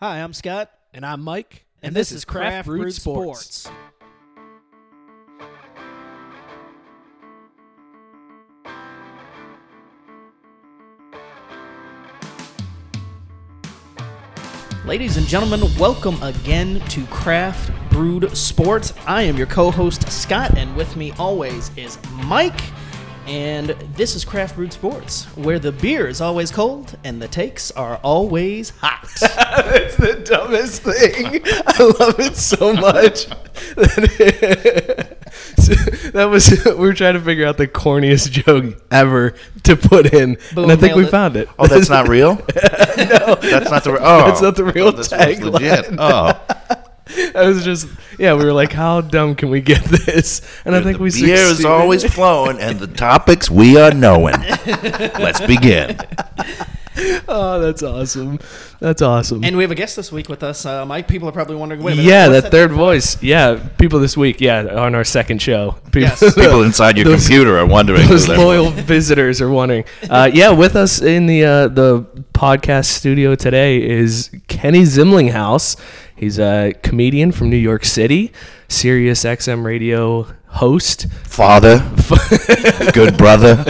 Hi, I'm Scott. And I'm Mike. And, this, is Craft Brewed Sports. Ladies and gentlemen, welcome again to Craft Brewed Sports. I am your co host, Scott, and with me always is Mike. And this is Craft Brewed Sports, where the beer is always cold and the takes are always hot. That's the dumbest thing. I love it so much. that was we were trying to figure out the corniest joke ever to put in, Boom, and I think we it. found it. Oh, that's not real. no, that's not the. Oh, That's not the real oh, this was legit. tagline. Oh, I was just yeah. We were like, how dumb can we get this? And I think the we beer is always flowing, and the topics we are knowing. Let's begin. Oh, that's awesome. That's awesome. And we have a guest this week with us. Uh, Mike, people are probably wondering, wait a minute. yeah, what's that third voice. Yeah, people this week. Yeah, on our second show. People, Yes. People inside your Those- computer are wondering. Those who they're- loyal visitors are wondering. Uh, yeah, with us in the uh, the podcast studio today is Kenny Zimlinghouse. He's a comedian from New York City, Sirius XM radio host. Father, good brother.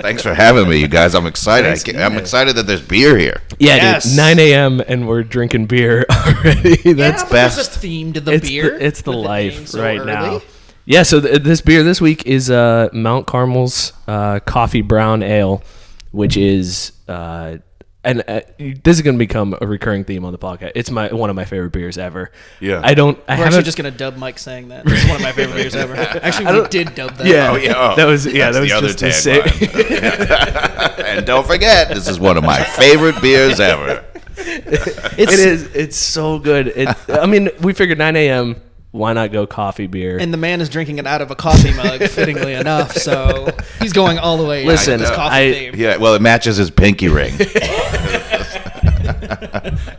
Thanks for having me, you guys. I'm excited. I Thanks, ca- I'm excited that there's beer here. Yeah, Yes. dude, 9 a.m. and we're drinking beer already. Yeah, That's but there's best. a theme to the it's beer. The, it's the with it being life so right early. now. Yeah, so th- this beer this week is uh, Mount Carmel's uh, Coffee Brown Ale, which is uh, and uh, this is going to become a recurring theme on the podcast. It's my one of my favorite beers ever. Yeah. I don't. I We're actually just going to dub Mike saying that. It's one of my favorite beers ever. Actually, we did dub that. yeah, Oh, yeah, oh. that was yeah, That's that was the other just the sa- tagline. and don't forget, this is one of my favorite beers ever. it is. It's so good. It, I mean, we figured 9 a.m. Why not go coffee beer? And the man is drinking it out of a coffee mug, fittingly enough. So he's going all the way. Listen, into this coffee I- theme. Yeah, well, it matches his pinky ring.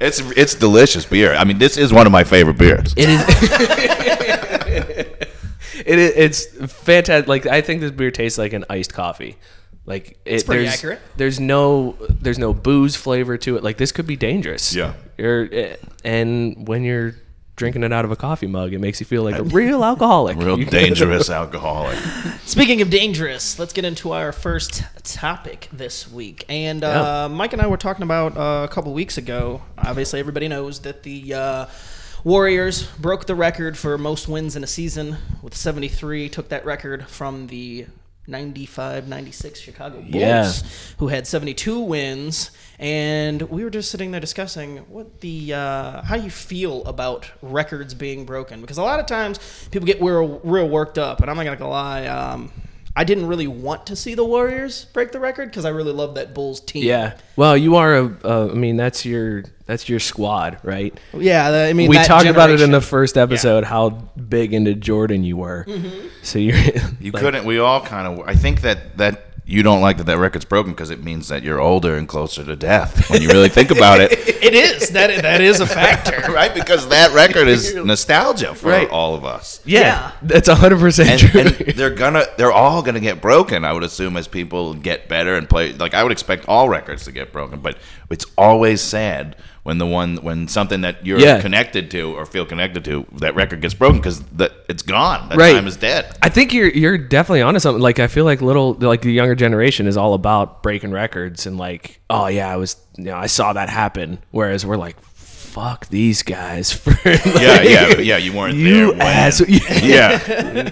it's it's delicious beer. I mean, this is one of my favorite beers. It is. it is. It's fantastic. Like I think this beer tastes like an iced coffee. Like it, pretty there's, accurate. There's no there's no booze flavor to it. Like this could be dangerous. Yeah. You're, eh, and when you're drinking it out of a coffee mug, it makes you feel like a real alcoholic. Real dangerous alcoholic. Speaking of dangerous, let's get into our first topic this week. And uh, Mike and I were talking about uh, a couple weeks ago. Obviously, everybody knows that the uh, Warriors broke the record for most wins in a season with 73. Took that record from the 95 96 Chicago Bulls, Yeah. who had 72 wins. And we were just sitting there discussing what the uh, how you feel about records being broken because a lot of times people get real, real worked up, and I'm not gonna lie. Um, I didn't really want to see the Warriors break the record because I really love that Bulls team. Yeah. Well, you are a. Uh, I mean, that's your that's your squad, right? yeah. I mean, we that talked about it in the first episode how big into Jordan you were. Mm-hmm. So you're You like, couldn't. We all kind of. I think that that you don't like that that record's broken because it means that you're older and closer to death. When you really think about it, It is that that is a factor. right? Because that record is nostalgia for Right. all of us. Yeah, Yeah. that's hundred percent and, true. and they're gonna they're all gonna get broken i would assume as people get better and play like i would expect all records to get broken but it's always sad when the one when something that you're Yeah. connected to or feel connected to that record gets broken because that it's gone that Right. time is dead I think you're you're definitely onto something. Like I feel like little like the younger generation is all about breaking records and like, oh yeah, I was you know I saw that happen. Whereas we're like, fuck these guys for yeah yeah yeah you weren't there you when. ass. yeah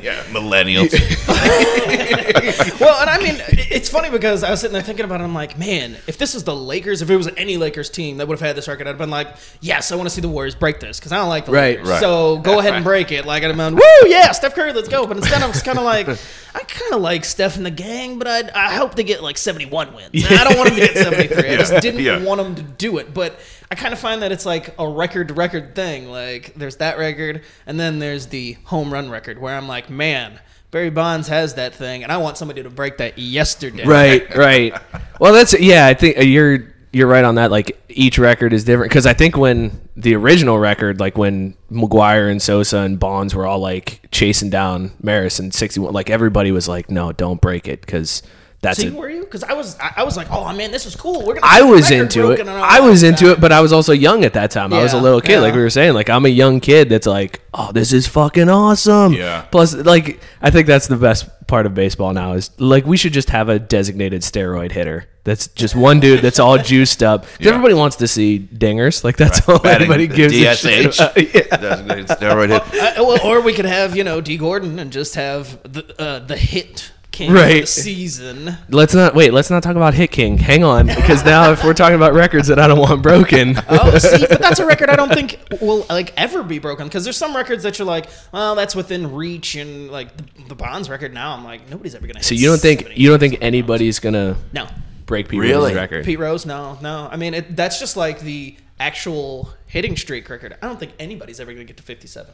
yeah millennials Well, and I mean, it's funny because I was sitting there thinking about it. I'm like, man, if this is the Lakers, if it was any Lakers team that would have had this record, I'd have been like, yes, I want to see the Warriors break this because I don't like the Right, Lakers. right. So go ahead and break it. Like I'd have been, woo, yeah, Steph Curry, let's go. But instead, I'm just kind of like, I kind of like Steph and the gang, but I I hope they get like 71 wins. And I don't want them to get 73. I just didn't Yeah. want them to do it, but. I kind of find that it's like a record record thing. Like there's that record, and then there's the home run record, where I'm like, man, Barry Bonds has that thing, and I want somebody to break that yesterday. right, right. Well, that's yeah. I think uh, you're you're right on that. Like each record is different because I think when the original record, like when McGwire and Sosa and Bonds were all like chasing down Maris in '61, like everybody was like, "No, don't break it," because that's See, it. were you? Because I was, I, I was like, oh man, this is cool. We're gonna. I was into it. broken and all I was that. into it, but I was also young at that time. I was a little kid, like we were saying. Like I'm a young kid that's like, oh, this is fucking awesome. Yeah. Plus, like I think that's the best part of baseball now is like we should just have a designated steroid hitter. That's just one dude that's all juiced up. Yeah. Everybody wants to see dingers. Like that's all Batting everybody gives a shit DSH. about. Yeah. Designated steroid hit. Uh, well, or we could have you know Dee Gordon and just have the uh, the hit king Right. season. Let's not wait. Let's not talk about Hit King. Hang on, because now if we're talking about records that I don't want broken, Oh, see, but that's a record I don't think will like ever be broken because there's some records that you're like, well, that's within reach, and like the, the Bonds record now, I'm like, nobody's ever gonna. so you don't think you don't think anybody's gonna No, break Pete Really? Rose's record? Pete Rose, no, no. I mean, it, that's just like the actual hitting streak record. I don't think anybody's ever gonna get to 57.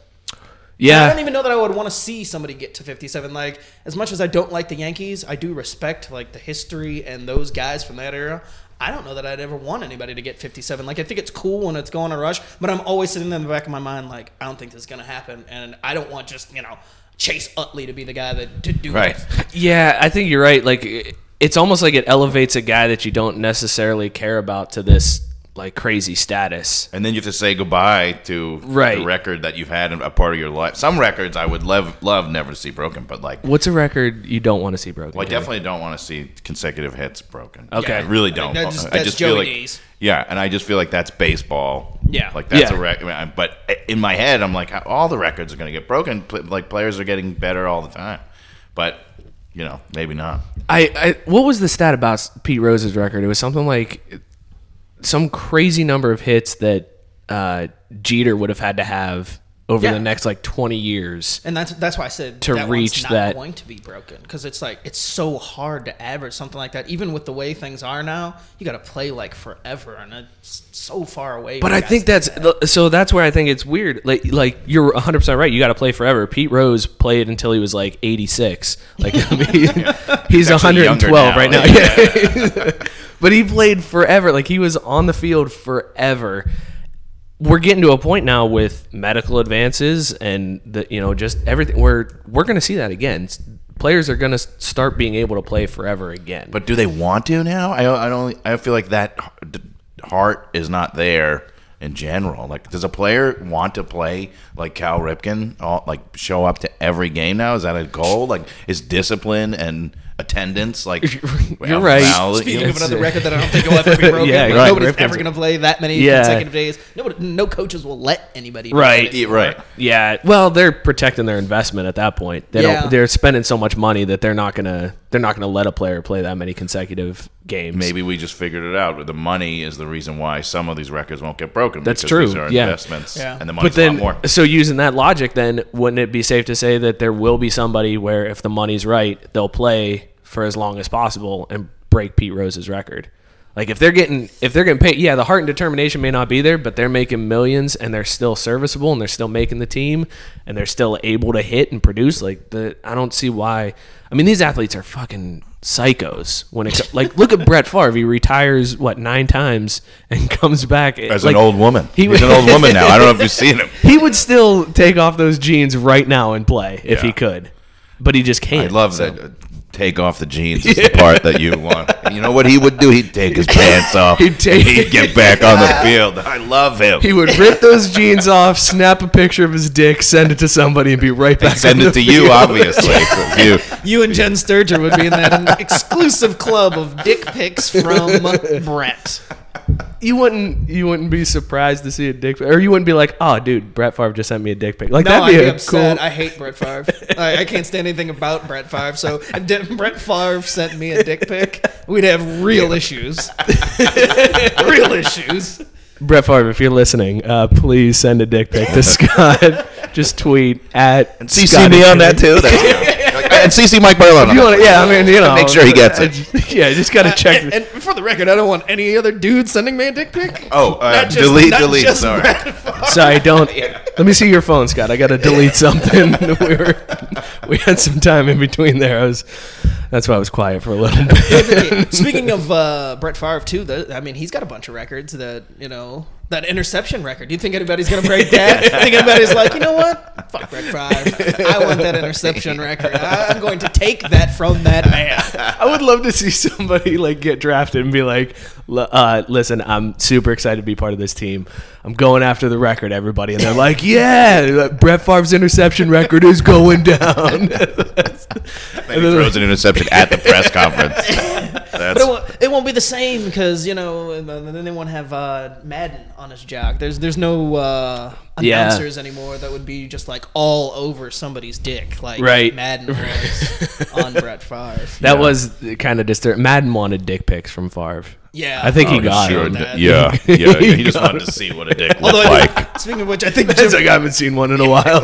Yeah, I don't even know that I would want to see somebody get to 57. Like, as much as I don't like the Yankees, I do respect like the history and those guys from that era. I don't know that I'd ever want anybody to get 57. Like, I think it's cool when it's going a rush, but I'm always sitting in the back of my mind like, I don't think this is gonna happen, and I don't want just you know Chase Utley to be the guy that to do Right. it. Yeah, I think you're right. Like it's almost like it elevates a guy that you don't necessarily care about to this like crazy status. And then you have to say goodbye to Right. the record that you've had a part of your life. Some records I would love love never to see broken, but like What's a record you don't want to see broken? Well, I definitely don't want to see consecutive hits broken. Okay. I really don't. think that's- I that's just feel like D's. yeah, and I just feel like that's baseball. Yeah. like that's Yeah. a record. But in my head, I'm like, all the records are going to get broken. Like players are getting better all the time, but you know, maybe not. I, I what was the stat about Pete Rose's record? It was something like some crazy number of hits that uh, Jeter would have had to have over Yeah. the next like 20 years. And that's that's why I said To that one's reach not that- going to be broken because it's like it's so hard to average something like that. Even with the way things are now, you got to play like forever, and it's so far away. But I think that's that. so. That's where I think it's weird. Like, like you're 100 percent right. You got to play forever. Pete Rose played until he was like 86. Like, I mean, he's actually 112 now. right now. Yeah. but he played forever. Like, he was on the field forever. We're getting to a point now with medical advances and the you know just everything. We're we're going to see that again. Players are going to start being able to play forever again. But do they want to now? I I don't. I feel like that heart is not there in general. Like, does a player want to play like Cal Ripken? All, like, show up to every game now? Is that a goal? Like, is discipline and attendance like? You're right. valid- Speaking you know, of another record that I don't think will ever be broken, Yeah, like, right. nobody's Ripken's- ever going to play that many Yeah. consecutive days. Nobody, no coaches will let anybody. do Right. it Yeah, anymore. right. Yeah, well, they're protecting their investment at that point. They Yeah. don't. They're spending so much money that they're not gonna. They're not gonna let a player play that many consecutive games. Maybe we just figured it out. The money is the reason why some of these records won't get broken. That's because true, These are yeah. investments, Yeah. and the money's But then, a lot more. so using that logic, then wouldn't it be safe to say that there will be somebody where if the money's right, they'll play for as long as possible and break Pete Rose's record? Like if they're getting if they're getting paid, yeah, the heart and determination may not be there, but they're making millions and they're still serviceable and they're still making the team and they're still able to hit and produce. Like the I don't see why. I mean, these athletes are fucking psychos when it like look at Brett Favre. He retires what nine times and comes back As like, an old woman. He He's an old woman now. I don't know if you've seen him. He would still take off those jeans right now and play if he could, but he just can't. I love so. that. Take off the jeans is the part that you want. You know what he would do? He'd take his pants off. He'd take- He'd get back on the field. I love him. He would rip those jeans off, snap a picture of his dick, send it to somebody, and be right back. Send on it the to you, obviously. obviously. 'cause you. You and Jenn Sterger would be in that exclusive club of dick pics from Brett. You wouldn't. You wouldn't be surprised to see a dick, pic, or you wouldn't be like, "Oh, dude, Brett Favre just sent me a dick pic." Like No, that'd I'd be be upset. cool. I hate Brett Favre. I, I can't stand anything about Brett Favre. So if Di- Brett Favre sent me a dick pic, we'd have real issues. real issues. Brett Favre, if you're listening, uh, please send a dick pic to Scott. Just tweet at CC Scott me on that Kennedy. too. That's and CC Mike Barlow. If you wanna- yeah, I mean, you know, Make sure he gets it. yeah, just gotta check. And, and for the record, I don't want any other dude sending me a dick pic. Oh, uh, Not just- delete, not delete. just Sorry. Brett Favre. Sorry, don't. Let me see your phone, Scott. I gotta delete something. we were, we had some time in between there. I was. That's why I was quiet for a little bit. Speaking of uh, Brett Favre, too, the, I mean, he's got a bunch of records that you know that interception record. Do you think anybody's gonna break that? You think anybody's like, you know what? Fuck Brett Favre. I want that interception record. I'm going to take that from that man. I would love to see somebody like get drafted and be like, "L- uh, "Listen, I'm super excited to be part of this team. I'm going after the record, everybody." And they're like, "Yeah, Brett Favre's interception record is going down." Maybe throws an interception at the press conference. But That's it won't, it won't be the same because you know and then they won't have uh, Madden on his jock. There's there's no uh, Yeah. announcers anymore that would be just like all over somebody's dick like Right. Madden was on Brett Favre. that was kind of disturbing. Madden wanted dick pics from Favre. Yeah, I think he Oh, got sure. it. that. Yeah, yeah. He He just got wanted to see what a dick Although, looked I like. speaking of which, I think It's Jim, like I haven't seen one in a while.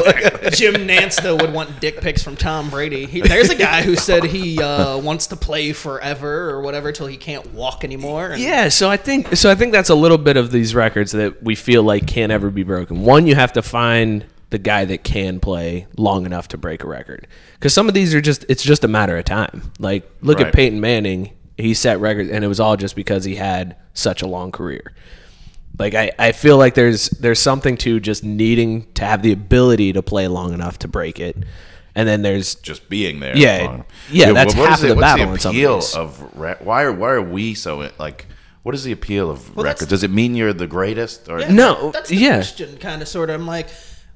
Jim Nantz though would want dick pics from Tom Brady. He, there's a guy who said he uh, wants to play forever or whatever till he can't walk anymore. And Yeah, so I think so. I think that's a little bit of these records that we feel like can't ever be broken. One, you have to find the guy that can play long enough to break a record, because some of these are just it's just a matter of time. Like look Right. at Peyton Manning; he set records, and it was all just because he had such a long career. Like I, I feel like there's there's something to just needing to have the ability to play long enough to break it, and then there's Just being there. Yeah, long. yeah, that's what half is of the it- what's battle in some of appeal of why are why are we so like? What is the appeal of Well, records? Does it mean you're the greatest? Or No, that's the yeah. question, kind of, sort of. I'm like,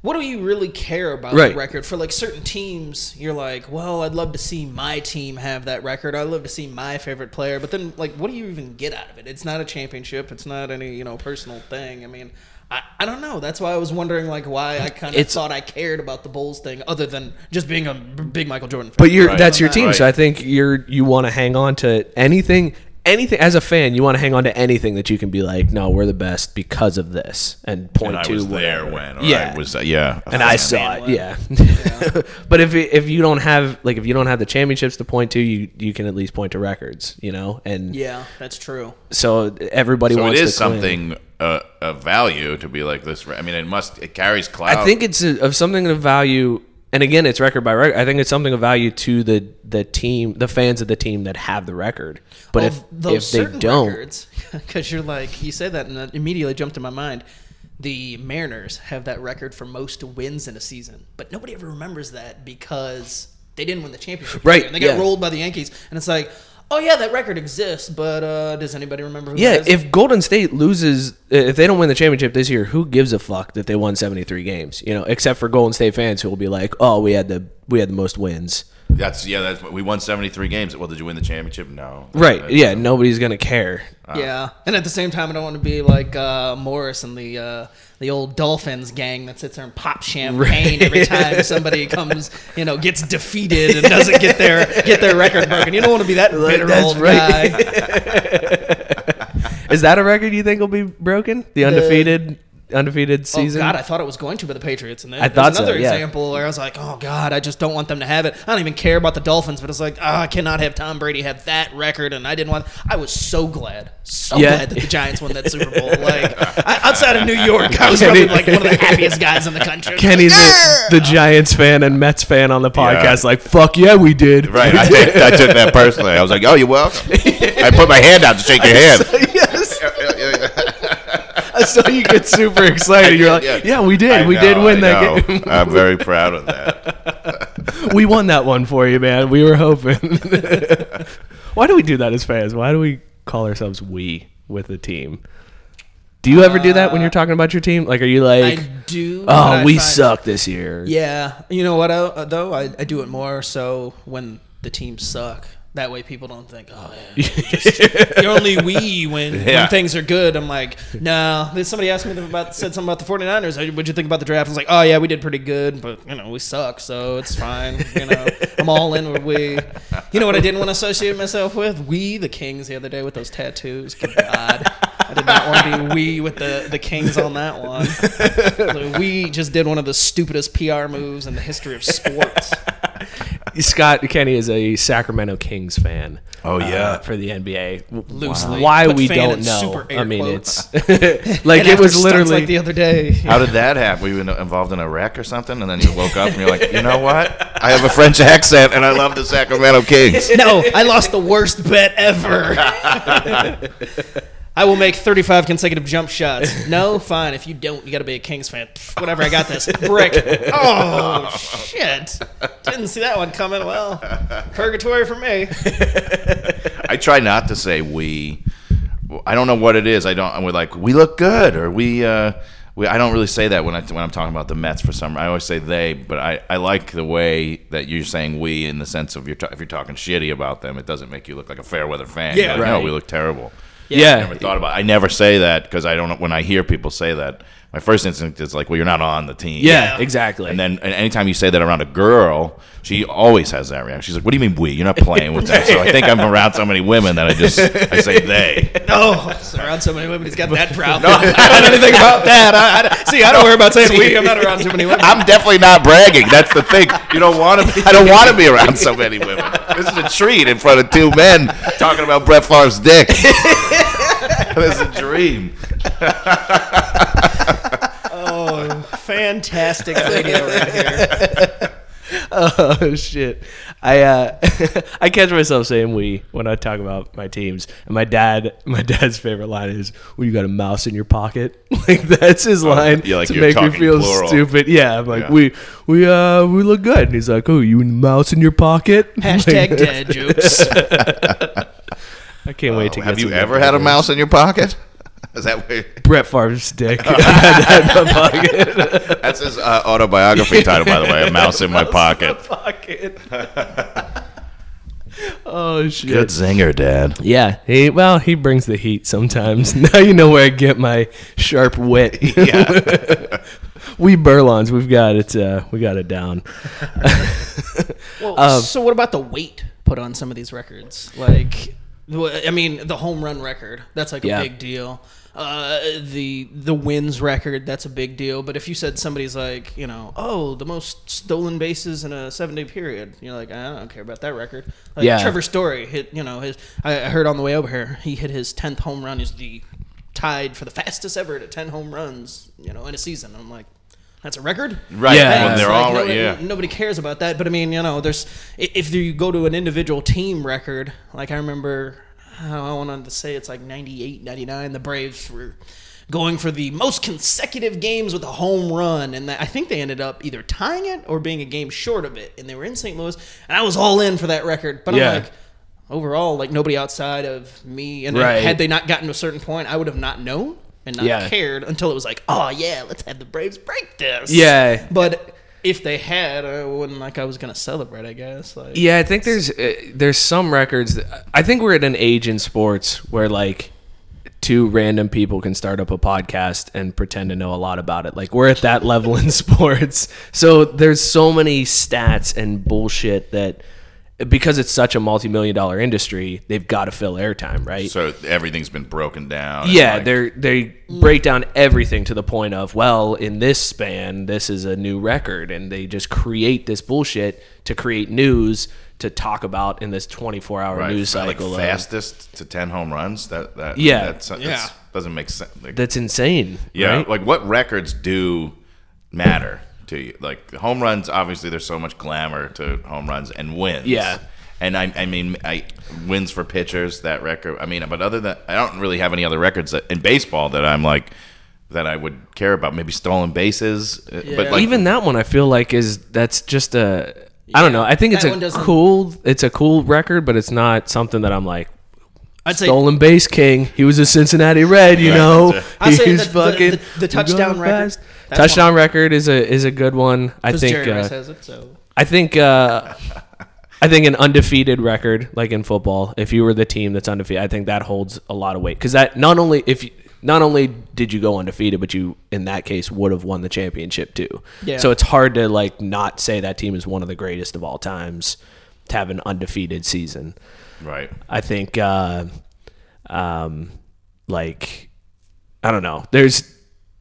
what do you really care about Right. the record? For like certain teams, you're like, well, I'd love to see my team have that record. I'd love to see my favorite player. But then, like, what do you even get out of it? It's not a championship. It's not any you know personal thing. I mean. I, I don't know. That's why I was wondering, like, why I kind of It's- thought I cared about the Bulls thing, other than just being a big Michael Jordan fan. But you're Right. that's your team, Right. so I think you're you want to hang on to anything anything as a fan, you want to hang on to anything that you can be like, no, we're the best because of this, and point And I to was there when. Or yeah, I was uh, yeah. and I saw it, yeah. but if if you don't have like if you don't have the championships to point to, you you can at least point to records, you know, and yeah, that's true. so everybody So wants is to something uh, of value to be like this. I mean, it must. It carries clout. I think it's a, of something of value, and again, it's record by record. I think it's something of value to the the team, the fans of the team that have the record. But Well, if those if they don't, because you're like you said that and it immediately jumped to my mind. The Mariners have that record for most wins in a season, but nobody ever remembers that because they didn't win the championship. Right, and they got yeah. rolled by the Yankees, and it's like, oh yeah, that record exists, but uh, does anybody remember? Who yeah, if Golden State loses, if they don't win the championship this year, who gives a fuck that they won seventy three games? You know, except for Golden State fans who will be like, oh, we had the we had the most wins. That's yeah. That's we won seventy three games. Well, did you win the championship? No. Right? Uh, Yeah, nobody's gonna care. yeah, and at the same time, I don't want to be like uh, Morris and the uh, the old Dolphins gang that sits there and pops champagne every time somebody comes, you know, gets defeated and doesn't get their get their record broken. You don't want to be that bitter That's old right. guy. Is that a record you think will be broken? The undefeated. Undefeated season? Oh God, I thought it was going to, but the Patriots. And then I there's thought so, another yeah. example where I was like, oh God, I just don't want them to have it. I don't even care about the Dolphins, but it's like, oh, I cannot have Tom Brady have that record, and I didn't want. I was so glad, so Yeah. glad that the Giants won that Super Bowl. Like I, outside of New York, I was probably like one of the happiest guys in the country. Kenny's the, the Giants fan and Mets fan on the podcast. Like, fuck yeah, we did. Right. I, take, I took that personally. I was like, "Oh, you're welcome." I put my hand out to shake your hand. yes. I saw you get super excited. You're like, yeah, we did. I we did win I that know. game. I'm very proud of that. we won that one for you, man. We were hoping. Why do we do that as fans? Why do we call ourselves we with the team? Do you ever do that when you're talking about your team? Like, are you I like, do. but I oh, we find- suck this year? Yeah, you know what? uh, Though I, I do it more so when the teams suck. That way, people don't think, oh, yeah, just, you're only we when, Yeah. when things are good. I'm like, no. Then somebody asked me about said something about the 49ers. "Hey, What'd you think about the draft? I was like, oh yeah, we did pretty good, but you know we suck, so it's fine. You know, I'm all in with we. You know what I didn't want to associate myself with? We, the Kings, the other day with those tattoos. Good God. I did not want to be we with the, the Kings on that one. So we just did one of the stupidest PR moves in the history of sports. Scott Kenny is a Sacramento Kings fan. Oh, uh, yeah. for the NBA. W- Loosely. Why Put we don't know? super I mean, quotes. it's like it was literally like the other day. How did that happen? Were you involved in a wreck or something? And then you woke up and you're like, you know what? I have a French accent and I love the Sacramento Kings. no, I lost the worst bet ever. I will make 35 consecutive jump shots. No, fine. If you don't, you got to be a Kings fan. Pff, Whatever, I got this. Brick. Oh, shit. Didn't see that one coming. Well, purgatory for me. I try not to say we. I don't know what it is. I don't. We're like we look good, or we. Uh, we I don't really say that when I when I'm talking about the Mets for some. I always say they, but I, I like the way that you're saying we in the sense of you're ta- if you're talking shitty about them, it doesn't make you look like a fair weather fan. Yeah, You're like, no, we look terrible. Yeah. I never thought about. It. I never say that because I don't. know When I hear people say that, my first instinct is like, well, you're not on the team. yeah, exactly. And then and anytime you say that around a girl, she always has that reaction. She's like, "What do you mean we? You're not playing with that." So I think I'm around so many women that I just I say they. No, so around so many women, he's got that problem. I don't know anything about that. I, I, see, I don't worry about saying we. I'm not around too many women. I'm definitely not bragging. That's the thing. You don't want to. I don't want to be around so many women. This is a treat in front of two men talking about Brett Favre's dick. this is a dream. Oh, fantastic video right here. oh shit i uh i catch myself saying we when i talk about my teams and my dad my dad's favorite line is well you got a mouse in your pocket like that's his line yeah, like to you're make me talking feel plural. stupid yeah i'm like Yeah. we we uh we look good and he's like oh you mouse in your pocket Hashtag Like, dad jokes. i can't wait to get Have you some ever had a mouse in your pocket? Is that where, brett Favre's dick I had that in my pocket that's his uh, autobiography title, by the way? A mouse in my pocket. pocket oh shit Good zinger, Dad. Yeah, he well, he brings the heat sometimes. Now you know where I get my sharp wit. Yeah. we Burlons, we've got it. Uh, we got it down. Well, Um, so what about the weight put on some of these records? Like, I mean, the home run record that's like a Yeah. big deal. Uh, the the wins record that's a big deal. But if you said somebody's like, you know, oh, the most stolen bases in a seven day period, you're like, I don't care about that record. Like Yeah. Trevor Story hit, you know, his. I, I heard on the way over here, he hit his tenth home run. Is the tied for the fastest ever to ten home runs, you know, in a season. I'm like. That's a record, Right. Yeah. When they're like, all no- right. Yeah. Nobody cares about that, but I mean, you know, there's if you go to an individual team record, like I remember, Oh, I wanted to say it's like 98, 99, the Braves were going for the most consecutive games with a home run, and I think they ended up either tying it or being a game short of it, and they were in St. Louis, and I was all in for that record, but Yeah. I'm like. Overall, like nobody outside of me, and Right. had they not gotten to a certain point, I would have not known and not Yeah. cared until it was like, oh yeah, let's have the Braves break this. Yeah. But if they had, I wouldn't like I was gonna celebrate. I guess. Like, Yeah, I think there's uh, there's some records. That, I think we're at an age in sports where like two random people can start up a podcast and pretend to know a lot about it. Like we're at that level in sports. So there's so many stats and bullshit that because it's such a multi-million dollar industry, they've got to fill airtime, right? So everything's been broken down. yeah, like, they they break down everything to the point of well, in this span, this is a new record, and they just create this bullshit to create news to talk about in this 24 hour right, news like cycle. of- fastest to ten home runs. That that Yeah. that's, that's, Yeah. doesn't make sense. Like, that's insane. yeah, right? like what records do matter to you? Like home runs, obviously, there's so much glamour to home runs and wins. Yeah. And I, I mean, I wins for pitchers. That record. I mean, but other than I don't really have any other records that, in baseball that I'm like that I would care about. Maybe stolen bases. uh, But like, even that one I feel like is that's just a I don't know. I think it's that one a cool it's a cool record, but it's not something that I'm like I'd say stolen base king. He was a Cincinnati Red, you know. I'd say He's that the- fucking the- the touchdown record, Touchdown one. record is a is a good one. I think Jerry Rice uh, has it. So I think uh, I think an undefeated record, like in football, if you were the team that's undefeated, I think that holds a lot of weight because that not only if you, not only did you go undefeated, but you in that case would have won the championship too. Yeah. So it's hard to like not say that team is one of the greatest of all times to have an undefeated season. Right. I think, uh, um, like, I don't know. There's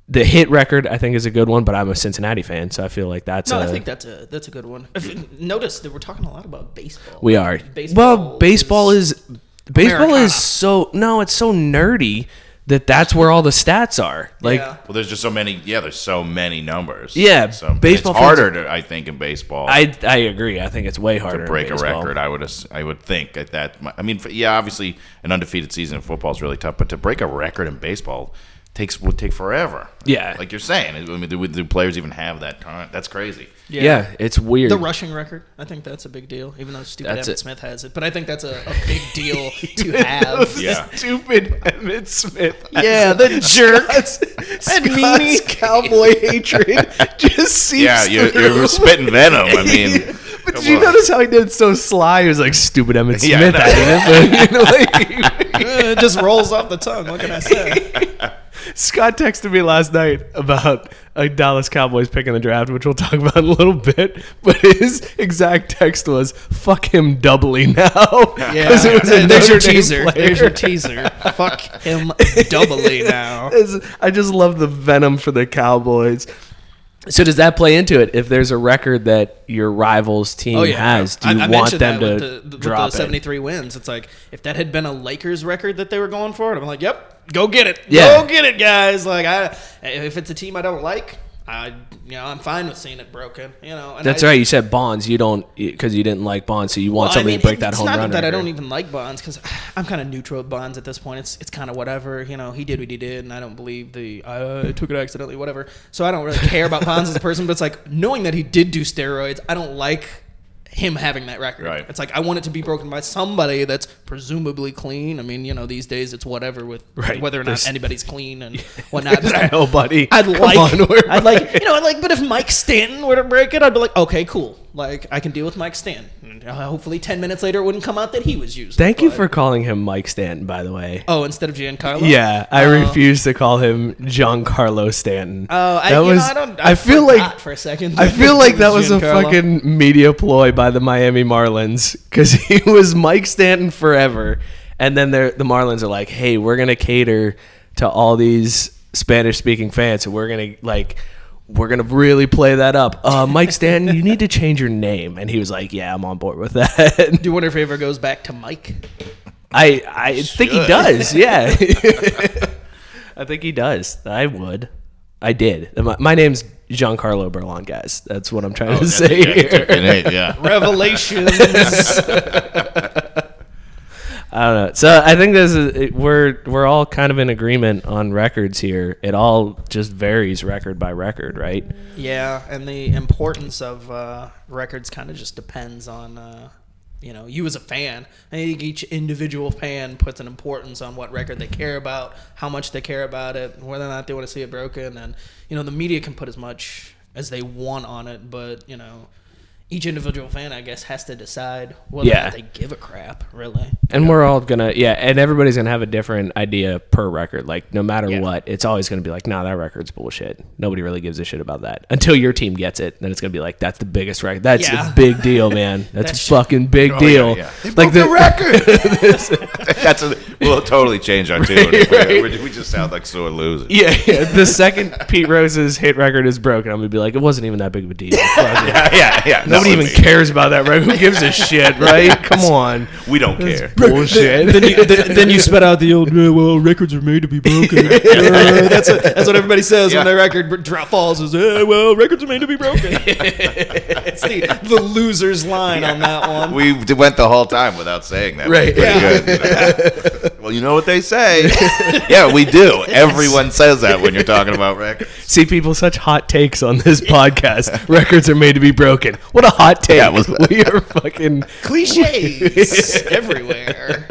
the hit record. I think is a good one, but I'm a Cincinnati fan, so I feel like that's. no, a, I think that's a that's a good one. If, notice that we're talking a lot about baseball. We are. Baseball well, baseball is, baseball Americana. is so no, it's so nerdy that that's where all the stats are. Like, Yeah. Well, there's just so many. Yeah, there's so many numbers. Yeah, so baseball It's fans- harder, to, I think, in baseball. I I agree. I think it's way harder to in break a record. I would I would think that. I mean, yeah, obviously an undefeated season in football is really tough, but to break a record in baseball takes would take forever. Yeah. like you're saying. I mean, do, do players even have that time? That's crazy. Yeah. it's weird. The rushing record, I think that's a big deal. Even though stupid That's Emmitt it. Smith has it, but I think that's a, a big deal to have. Yeah, Stupid Emmitt Smith. Yeah, the jerk. and meanie cowboy hatred just seeps yeah, you're, you're spitting venom. I mean, But come did you on. notice how he did so sly? He was like stupid Emmitt Yeah, Smith. I know. at it, but, you know, like, it just rolls off the tongue. What can I say? Scott texted me last night about a Dallas Cowboys pick in the draft, which we'll talk about in a little bit. But his exact text was "fuck him doubly now." 'Cause it was a there's your Dame teaser. player. There's your teaser. Fuck him doubly now. I just love the venom for the Cowboys. So does that play into it? If there's a record that your rival's team oh, has, do you Oh, I, I want them to the, with drop the it? 73 wins. It's like if that had been a Lakers record that they were going for, I'm like, yep, go get it, Yeah. go get it, guys. Like, I if it's a team I don't like, I you know I'm fine with seeing it broken. You know, and That's I, right. You said Bonds. You don't because you didn't like Bonds, so you want Well, I somebody mean, to break it- that it's home not run. that I don't even like Bonds because I'm kind of neutral with Bonds at this point. It's it's kind of whatever. You know, he did what he did, and I don't believe the uh, I took it accidentally, whatever. So I don't really care about Bonds as a person. But it's like knowing that he did do steroids. I don't like him having that record. Right. It's like I want it to be broken by somebody that's presumably clean. I mean, you know, these days it's whatever with Right. whether or not There's- anybody's clean and whatnot. But know, buddy. I'd Come like, on, I'd like, you know, I like, but if Mike Stanton were to break it, I'd be like, okay, cool. Like, I can deal with Mike Stanton. Uh, hopefully, ten minutes later, it wouldn't come out that he was used. Thank you But- for calling him Mike Stanton, by the way. Oh, instead of Giancarlo. Yeah, I Oh. refuse to call him Giancarlo Stanton. Oh, I, that you was. know, I don't. I, feel forgot like for a second. I feel like that was a Giancarlo. fucking media ploy by the Miami Marlins because he was Mike Stanton forever, and then they're, the Marlins are like, "Hey, we're gonna cater to all these Spanish-speaking fans, so we're gonna like." We're gonna really play that up. Uh, Mike Stanton, you need to change your name, and he was like, "Yeah, I'm on board with that." Do you wonder if he ever goes back to Mike? I I think he does. Yeah, I think he does. I would. I did. My, my name's Giancarlo Berlon, guys. That's what I'm trying to say yeah, here. yeah, yeah. Revelations. I don't know. So I think this is we're we're all kind of in agreement on records here. It all just varies record by record, right? yeah, and the importance of uh, records kind of just depends on. Uh, you know, you as a fan. I think each individual fan puts an importance on what record they care about, how much they care about it, whether or not they want to see it broken. And, you know, the media can put as much as they want on it, but, you know, each individual fan, I guess, has to decide whether Yeah. they give a crap. Really. And we're all gonna yeah, and everybody's gonna have a different idea per record. Like no matter Yeah. what, it's always gonna be like, nah, that record's bullshit. Nobody really gives a shit about that until your team gets it. Then it's gonna be like, that's the biggest record. That's Yeah. a big deal, man. That's, That's- a fucking big Oh, deal. yeah, yeah. They Like broke the record. That's a, we'll totally change our tune. if we- we, we just sound like sore losers. Yeah, yeah. The second Pete Rose's hit record is broken, I'm gonna be like, it wasn't even that big of a deal. Yeah, yeah. yeah. Nobody even be- cares about that record. Who gives a shit, right? Come on, We don't care. bullshit. then, you, then, then you spit out the old "Yeah, well records are made to be broken. Uh, that's a, that's what everybody says Yeah. when their record b- drop falls is "Yeah, well records are made to be broken. it's the, the loser's line on that one. We went the whole time without saying that. Right. Pretty good, you know? Well, you know what they say. yeah, we do. Everyone says that when you're talking about records. See people such hot takes on this podcast. Records are made to be broken. What a hot take. Yeah, was- we are fucking cliches everywhere.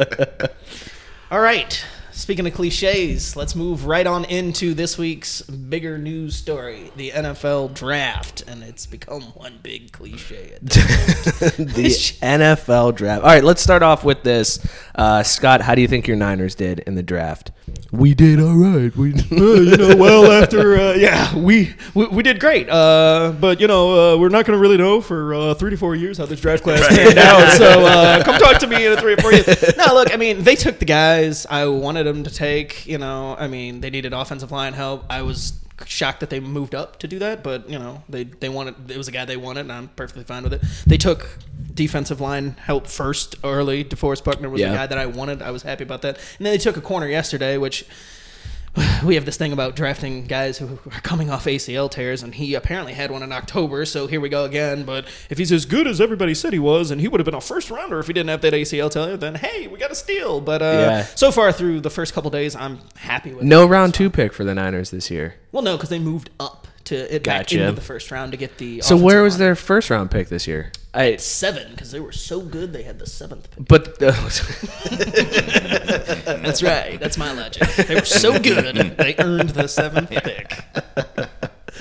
All right. Speaking of cliches, let's move right on into this week's bigger news story the NFL draft. And it's become one big cliche. The NFL draft. All right, let's start off with this. Uh, Scott, how do you think your Niners did in the draft? We did all right. We Uh, you know, well, after uh, yeah, we, we we did great. Uh, but you know, uh, we're not going to really know for uh, three to four years how this draft class panned out. So uh, come talk to me in three or four years. No, look, I mean, they took the guys I wanted them to take. You know, I mean, they needed offensive line help. I was shocked that they moved up to do that, but you know, they they wanted it was a guy they wanted, and I'm perfectly fine with it. They took defensive line help first early. DeForest Buckner was Yeah. the guy that I wanted. I was happy about that. And then they took a corner yesterday, which we have this thing about drafting guys who are coming off ACL tears, and he apparently had one in October. So here we go again. But if he's as good as everybody said he was, and he would have been a first rounder if he didn't have that ACL tear, then hey, we got a steal. But uh, Yeah. so far through the first couple days, I'm happy with. no it. round two pick for the Niners this year. Well, no, because they moved up to it back into the first round to get the. So where was line. their first round pick this year? I seven? Because they were so good, they had the seventh pick. but uh, That's right. That's my logic. They were so good, they earned the seventh pick.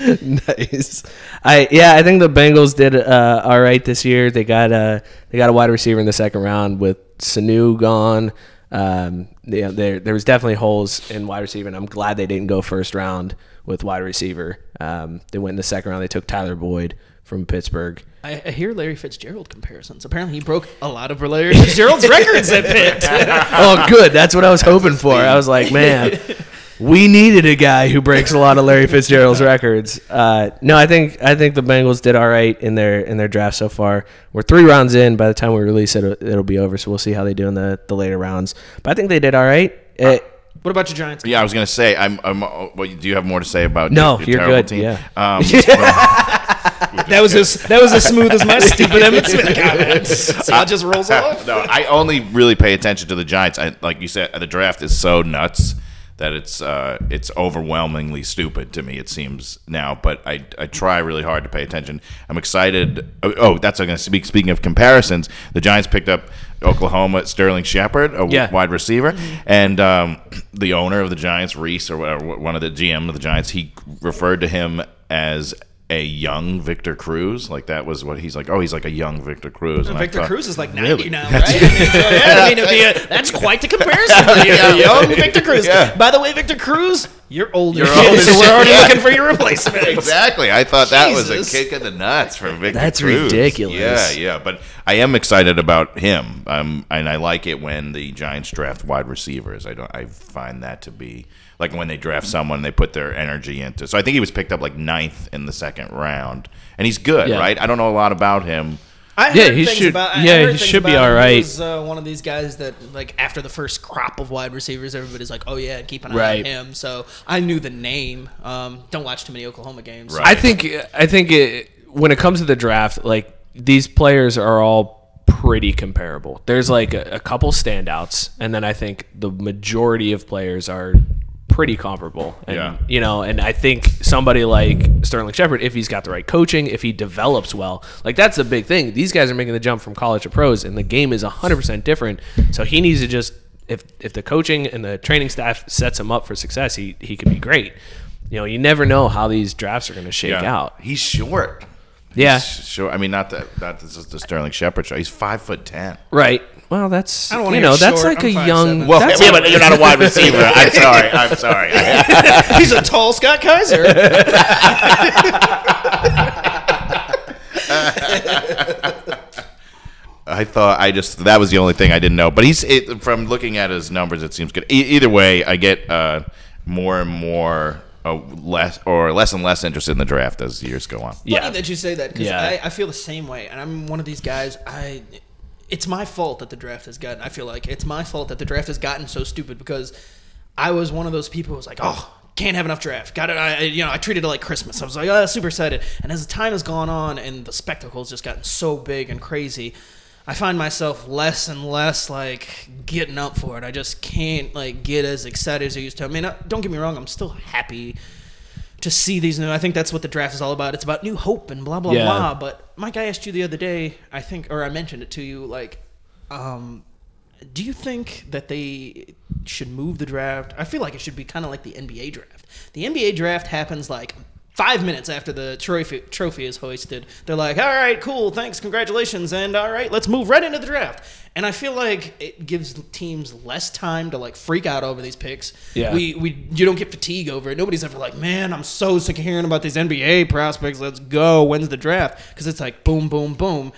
nice. I yeah, I think the Bengals did uh, all right this year. They got a they got a wide receiver in the second round with Sanu gone. Um, yeah, there there was definitely holes in wide receiver, and I'm glad they didn't go first round with wide receiver. Um, they went in the second round. They took Tyler Boyd from Pittsburgh. I, I hear Larry Fitzgerald comparisons. Apparently, he broke a lot of Larry Fitzgerald's records at Pitt. oh, good. That's what I was hoping for. I was like, man, we needed a guy who breaks a lot of Larry Fitzgerald's records. Uh, no, I think I think the Bengals did all right in their in their draft so far. We're three rounds in. By the time we release it, it'll be over. So we'll see how they do in the, the later rounds. But I think they did all right. Eh, what about your Giants? Yeah, I was gonna say. I'm. I'm uh, well, do you have more to say about? No, your, your you're terrible good, Team? yeah. Um, That was as that was as smooth as my stupid Emmitt Smith comments. So it just rolls off. no, I only really pay attention to the Giants. I, like you said, the draft is so nuts that it's uh, it's overwhelmingly stupid to me. It seems now, but I, I try really hard to pay attention. I'm excited. Oh, oh that's I'm going to speak. Speaking of comparisons, the Giants picked up Oklahoma Sterling Shepard, a Yeah. wide receiver, and um, the owner of the Giants, Reese or whatever, one of the GM of the Giants, he referred to him as a young Victor Cruz. Like that was what he's like. Oh, he's like a young Victor Cruz. And Victor thought- Cruz is like 90 now, right? I mean, so, yeah, I mean, be a, that's quite the comparison. Yeah. Young Victor Cruz. Yeah. By the way, Victor Cruz, you're older. You're older so we're already yeah. looking for your replacement. Exactly. I thought that was a kick in the nuts for Victor Cruz. That's Cruz. ridiculous. Yeah, yeah. But I am excited about him, um, and I like it when the Giants draft wide receivers. I don't. I find that to be like when they draft someone, they put their energy into. So I think he was picked up like ninth in the second round, and he's good, Yeah. right? I don't know a lot about him. I Yeah, heard he should- About, I yeah, heard he should be about him. all He uh, one of these guys that, like, after the first crop of wide receivers, everybody's like, "Oh yeah, keep an eye Right. on him." So I knew the name. Um, don't watch too many Oklahoma games. Right. I think I think it, when it comes to the draft, like these players are all pretty comparable. There's like a, a couple standouts, and then I think the majority of players are pretty comparable. And, Yeah. You know, and I think somebody like Sterling Shepard, if he's got the right coaching, if he develops well, like that's the big thing. These guys are making the jump from college to pros, and the game is 100% different. So he needs to just if if the coaching and the training staff sets him up for success, he he could be great. You know, you never know how these drafts are going to shake out. He's short. Yeah. He's Sure. I mean, not that that this is the Sterling Shepard show. He's five foot ten. Right. Well, that's I don't wanna you hear know that's short. like I'm a 5'7". young. Well, that's yeah, a- but you're not a wide receiver. I'm sorry. I'm sorry. He's a tall Scott Kaiser. I thought I just that was the only thing I didn't know. But he's it, from looking at his numbers, it seems good. E- either way, I get uh, more and more uh, less or less and less interested in the draft as years go on. Yeah. Funny that you say that because Yeah. I, I feel the same way, and I'm one of these guys. I it's my fault that the draft has gotten. I feel like it's my fault that the draft has gotten so stupid because I was one of those people who was like, oh. Can't have enough draft. Got it. I, I- you know, I treated it like Christmas. I was like, oh, super excited. And as the time has gone on, and the spectacle's just gotten so big and crazy, I find myself less and less like getting up for it. I just can't like get as excited as I used to. I mean, uh, don't get me wrong. I'm still happy to see these new. I think that's what the draft is all about. It's about new hope and blah blah Yeah. blah. But Mike, I asked you the other day. I think, or I mentioned it to you. Like, um, do you think that they should move the draft? I feel like it should be kind of like the NBA draft. The NBA draft happens like five minutes after the trophy trophy is hoisted. They're like, "All right, cool, thanks, congratulations, and all right, let's move right into the draft." And I feel like it gives teams less time to like freak out over these picks. Yeah. we we you don't get fatigue over it. Nobody's ever like, "Man, I'm so sick of hearing about these NBA prospects. Let's go. When's the draft?" Because it's like boom, boom, boom.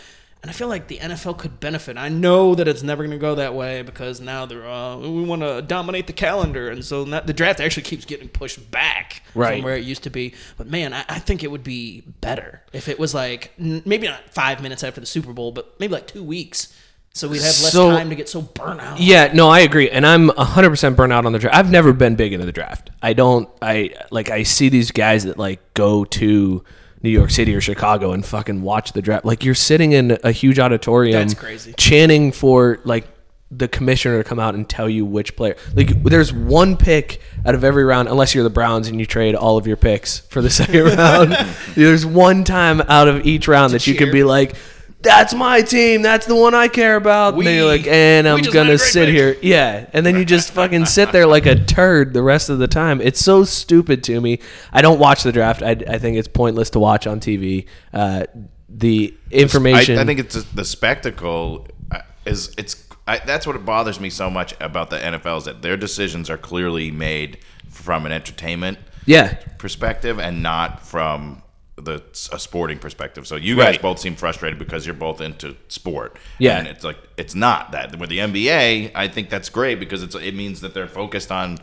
And I feel like the NFL could benefit. I know that it's never going to go that way because now they're uh, we want to dominate the calendar, and so that, the draft actually keeps getting pushed back Right. from where it used to be. But man, I, I think it would be better if it was like n- maybe not five minutes after the Super Bowl, but maybe like two weeks, so we'd have less So- time to get so burnt out. Yeah, no, I agree, and I'm 100 percent burnt out on the draft. I've never been big into the draft. I don't. I like. I see these guys that like go to New York City or Chicago and fucking watch the draft. Like you're sitting in a huge auditorium, That's crazy. chanting for like the commissioner to come out and tell you which player. Like there's one pick out of every round, unless you're the Browns and you trade all of your picks for the second round. there's one time out of each round that you can be like. That's my team. That's the one I care about. and you're like, and I'm just made a gonna sit pick." here. Yeah, and then you just fucking sit there like a turd the rest of the time. It's so stupid to me. I don't watch the draft. I, I think it's pointless to watch on TV. Uh, the information. I, I think it's the spectacle uh, is it's I, that's what it bothers me so much about the NFL is that their decisions are clearly made from an entertainment yeah, perspective and not from the a sporting perspective. So you guys Right. both seem frustrated because you're both into sport. Yeah. and it's like it's not that with the NBA. I think that's great because it's it means that they're focused on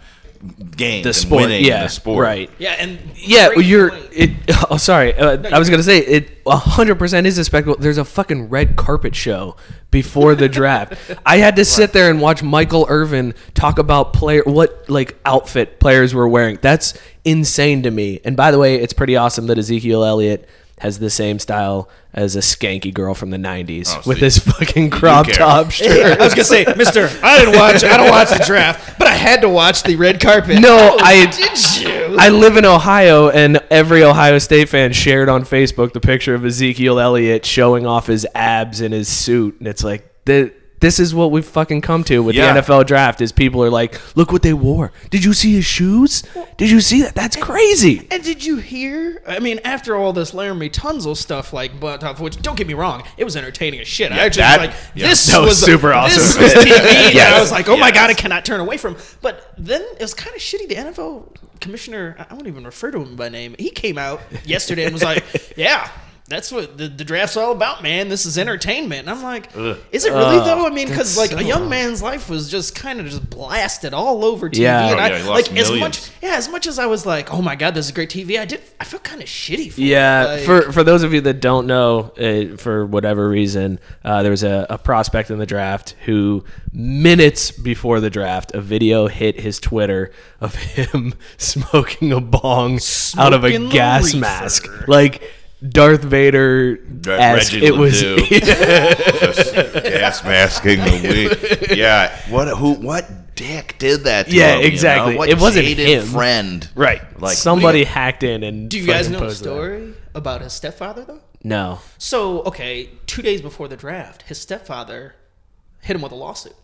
games, the and sport. winning Yeah, the sport. right. yeah, and Yeah, great you're. It. Oh, sorry. Uh, I was gonna say it. hundred percent is a spectacle. There's a fucking red carpet show before the draft. I had to sit there and watch Michael Irvin talk about player what like outfit players were wearing. That's insane to me. And by the way, it's pretty awesome that Ezekiel Elliott has the same style as a skanky girl from the '90s Oh, with this fucking crop top shirt. I was gonna say, Mister, I didn't watch. I don't watch the draft, but I had to watch the red carpet. No, Oh, I did you? I live in Ohio, and every Ohio State fan shared on Facebook the picture of Ezekiel Elliott showing off his abs in his suit, and it's like the, this is what we've fucking come to with Yeah. the NFL draft. Is people are like, look what they wore. Did you see his shoes? Did you see that? That's crazy. And did you hear? I mean, after all this Laremy Tunsil stuff, like butt off, uh, which don't get me wrong, it was entertaining as shit. I actually that- was like, yeah. this That was super This awesome. was TV. And I was like, oh my god, I cannot turn away from. But then it was kind of shitty. The NFL commissioner, I won't even refer to him by name. He came out yesterday and was like, yeah. That's what the, the draft's all about, man. This is entertainment. And I'm like, is it really though? I mean, because like a young man's life was just kind of just blasted all over TV. Yeah. and Oh, I, yeah, he lost like as much yeah, as much as I was like, oh my god, this is great TV, I did. I felt kind of shitty. For Yeah. Like, for for those of you that don't know, uh, for whatever reason, uh, there was a, a prospect in the draft who minutes before the draft, a video hit his Twitter of him smoking a bong out of a gas reefer. mask, like Darth Vader. Reggie It was. Ledoux. gas masking the week. Yeah. What? Who? What dick did that? To Yeah, him, you know? exactly. What It wasn't jaded him. friend. Right. Like Somebody hacked in and. do you guys fucking know the posted that. story about his stepfather though? No. So okay, two days before the draft, his stepfather hit him with a lawsuit.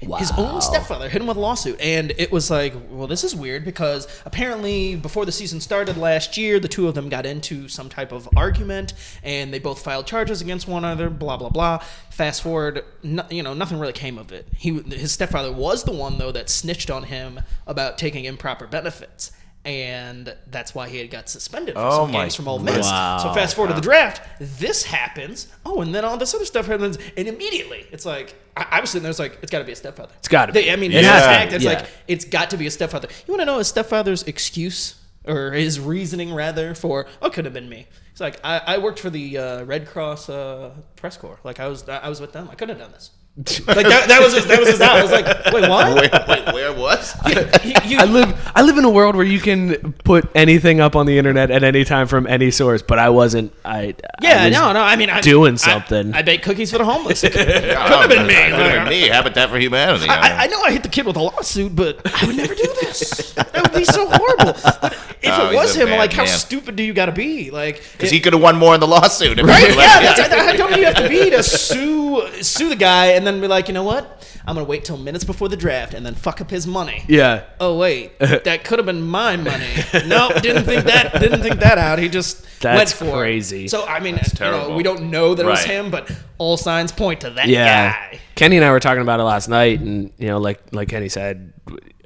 His own stepfather hit him with a lawsuit, and it was like, well, this is weird because apparently before the season started last year, the two of them got into some type of argument, and they both filed charges against one another. Blah blah blah. Fast forward, no, you know, nothing really came of it. He, his stepfather was the one though that snitched on him about taking improper benefits. And that's why he had got suspended for Oh some my games from Ole Miss. Wow. So fast forward to the draft, this happens. Oh, and then all this other stuff happens, and immediately it's like I, I was sitting there. It's like it's got to be a stepfather. It's gotta be. I mean, It it's has to fact. It's yeah. like it's got to be a stepfather. You want to know a stepfather's excuse or his reasoning rather for oh, could have been me. It's like I, I worked for the uh, Red Cross uh, press corps. Like I was I was with them. I couldn't have done this. Like that, that was his, that was his out. I was like, wait, what? Wait, wait, where was? You- you- I live I live in a world where you can put anything up on the internet at any time from any source, but I wasn't. I yeah, I was no, no. I mean, I, doing something. I, bake cookies for the homeless. It could Could have been me. Could have been me. Habitat for Humanity. I, I know I hit the kid with a lawsuit, but I would never do this. That would be so horrible. But if Oh, it was him, bad like, how stupid do you got to be? Like, Because he could have won more in the lawsuit. right? Yeah, that's, how dumb do you have to be to sue sue the guy and then be like, you know what? I'm gonna wait till minutes before the draft and then fuck up his money. yeah. Oh wait, that could have been my money. No, didn't think that. Didn't think that out. He just That's went for it. crazy. So I mean, you know, we don't know that it was him, but all signs point to that Yeah. guy. Kenny and I were talking about it last night, and you know, like like Kenny said,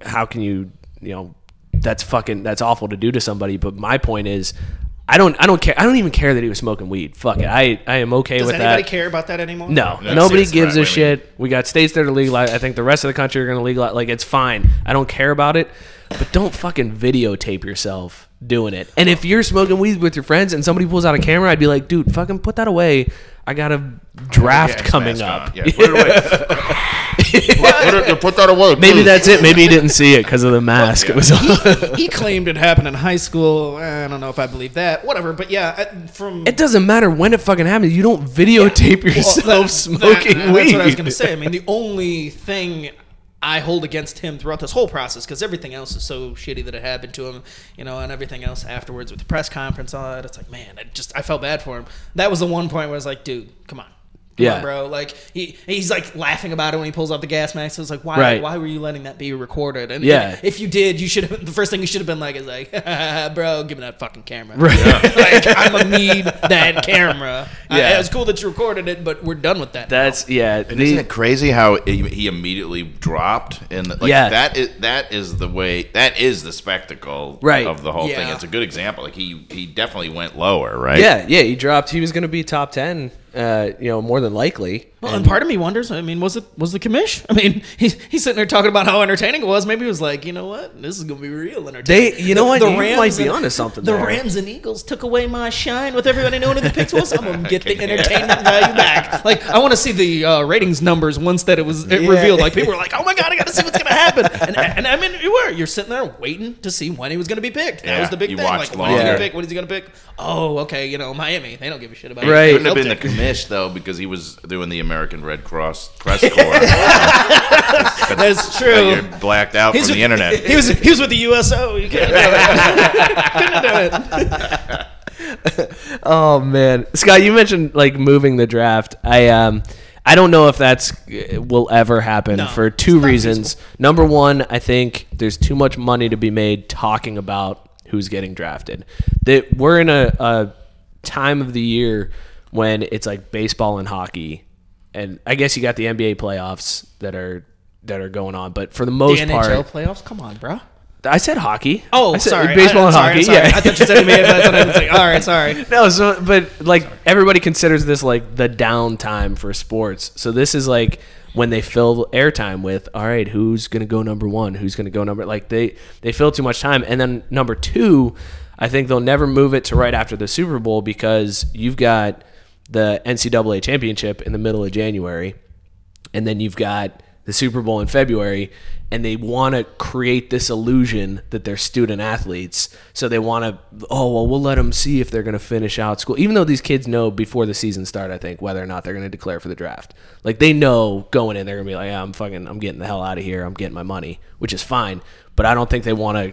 how can you, you know, that's fucking that's awful to do to somebody. But my point is, I don't I don't care. I don't even care that he was smoking weed. Fuck it. I I am okay with that. Does with anybody that. care about that anymore? No, No, nobody it's- gives right, a wait shit. We got states that are legalized. I think the rest of the country are going to legalize. Like it's fine. I don't care about it. But don't fucking videotape yourself doing it. And if you're smoking weed with your friends and somebody pulls out a camera, I'd be like, dude, fucking put that away. I got a draft Gas coming up. on. Yeah, put it away. put, it, put that away. Maybe please. that's it. Maybe he didn't see it because of the mask. It was he claimed it happened in high school. I don't know if I believe that. Whatever, but yeah, uh, from It doesn't matter when it fucking happens. You don't videotape Well, yourself that- smoking that- weed. That's what I was going to say. I mean, the only thing I hold against him throughout this whole process, because everything else is so shitty that it happened to him, you know, and everything else afterwards with the press conference, all that. It's like, man, I just I felt bad for him. That was the one point where I was like, dude, come on. Come Yeah. on, bro. Like he he's like laughing about it when he pulls out the gas mask. I was like, why? Right. Why were you letting that be recorded? And Yeah. if you did, you should have. The first thing you should have been like is like, bro, give me that fucking camera. Right. like I'm gonna need that camera. Yeah. Yeah, it's cool that you recorded it, but we're done with that. now. That's yeah. And the- isn't it crazy how he he immediately dropped? And like Yeah. that is that is the way that is the spectacle Right. of the whole thing. It's a good example. Like he he definitely went lower, right? Yeah, yeah, he dropped. He was going to be top ten, uh, you know, more than likely. Well, and part of me wonders. I mean, was it was the commish? I mean, he's he's sitting there talking about how entertaining it was. Maybe he was like, you know what, this is gonna be real entertaining. They- you know what? You might be and- onto something The there. Rams and Eagles took away my shine with everybody knowing who the picks was. I'm gonna get the entertainment value back. Like, I want to see the uh, ratings numbers once that it was it Yeah. revealed. Like, people were like, oh my god, I got to see what's gonna happen. And, and I mean, you were you're sitting there waiting to see when he was gonna be picked. That Yeah, was the big you thing. watched Like, when is he longer. gonna pick? When is he gonna pick? Oh, okay. You know, Miami. They don't give a shit about it. Right. Couldn't have They'll been the commish though because he was doing the American Red Cross press corps. That's So true. You're blacked out He's from the internet. He was he was with the USO. You can't do it. Couldn't do it. Oh man, Scott, you mentioned like moving the draft. I um, I don't know if that's uh, will ever happen No, for two not reasons. Number one, I think there's too much money to be made talking about who's getting drafted. That we're in a, a time of the year when it's like baseball and hockey, and I guess you got the NBA playoffs that are that are going on. But for the The most NHL part, playoffs. Come on, bro. I said hockey. Oh, said sorry. baseball I, and sorry, hockey. Sorry. Yeah, I thought you said NBA. That's what I was like. All right, sorry. no, so but like everybody considers this like the downtime for sports. So this is like when they fill airtime with, all right, who's gonna go number one? Who's gonna go number like they they fill too much time. And then number two, I think they'll never move it to right after the Super Bowl because you've got the NCAA championship in the middle of January and then you've got the Super Bowl in February, and they want to create this illusion that they're student athletes. So they want to, oh well, we'll let them see if they're going to finish out school, even though these kids know before the season start. I think whether or not they're going to declare for the draft. Like they know going in, they're going to be like, yeah, I'm fucking, I'm getting the hell out of here. I'm getting my money, which is fine. But I don't think they want to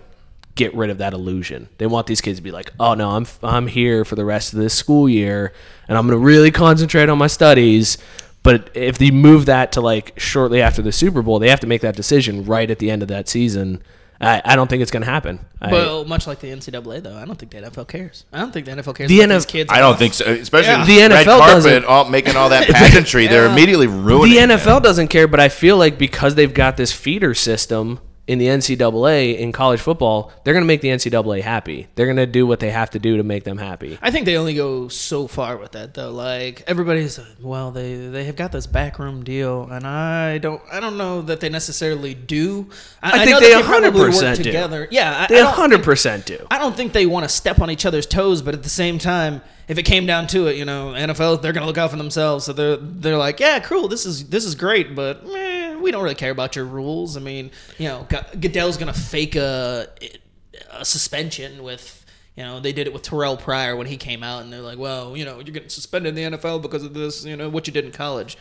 get rid of that illusion. They want these kids to be like, "Oh no, I'm I'm here for the rest of this school year and I'm going to really concentrate on my studies." But if they move that to like shortly after the Super Bowl, they have to make that decision right at the end of that season. I, I don't think it's going to happen. I- Well, much like the NCAA, though, I don't think the NFL cares. I don't think the NFL cares The NFL these NF kids. I don't think so. Especially Yeah. The red NFL carpet, doesn't- all, making all that pageantry. They're immediately ruining the it. NFL doesn't care, but I feel like because they've got this feeder system in the NCAA in college football, they're going to make the NCAA happy. They're going to do what they have to do to make them happy. I think they only go so far with that though. Like everybody's well, they they have got this backroom deal, and I don't I don't know that they necessarily do. I know think that they 100% work do. together. Yeah, I, They I 100% do. I don't think they want to step on each other's toes, but at the same time, if it came down to it, you know, NFL they're gonna look out for themselves. So they're they're like, yeah, cool, this is this is great, but meh, we don't really care about your rules. I mean, you know, G- Goodell's gonna fake a, a suspension with. You know, they did it with Terrelle Pryor when he came out, and they're like, "Well, you know, you're getting suspended in the NFL because of this. You know, what you did in college."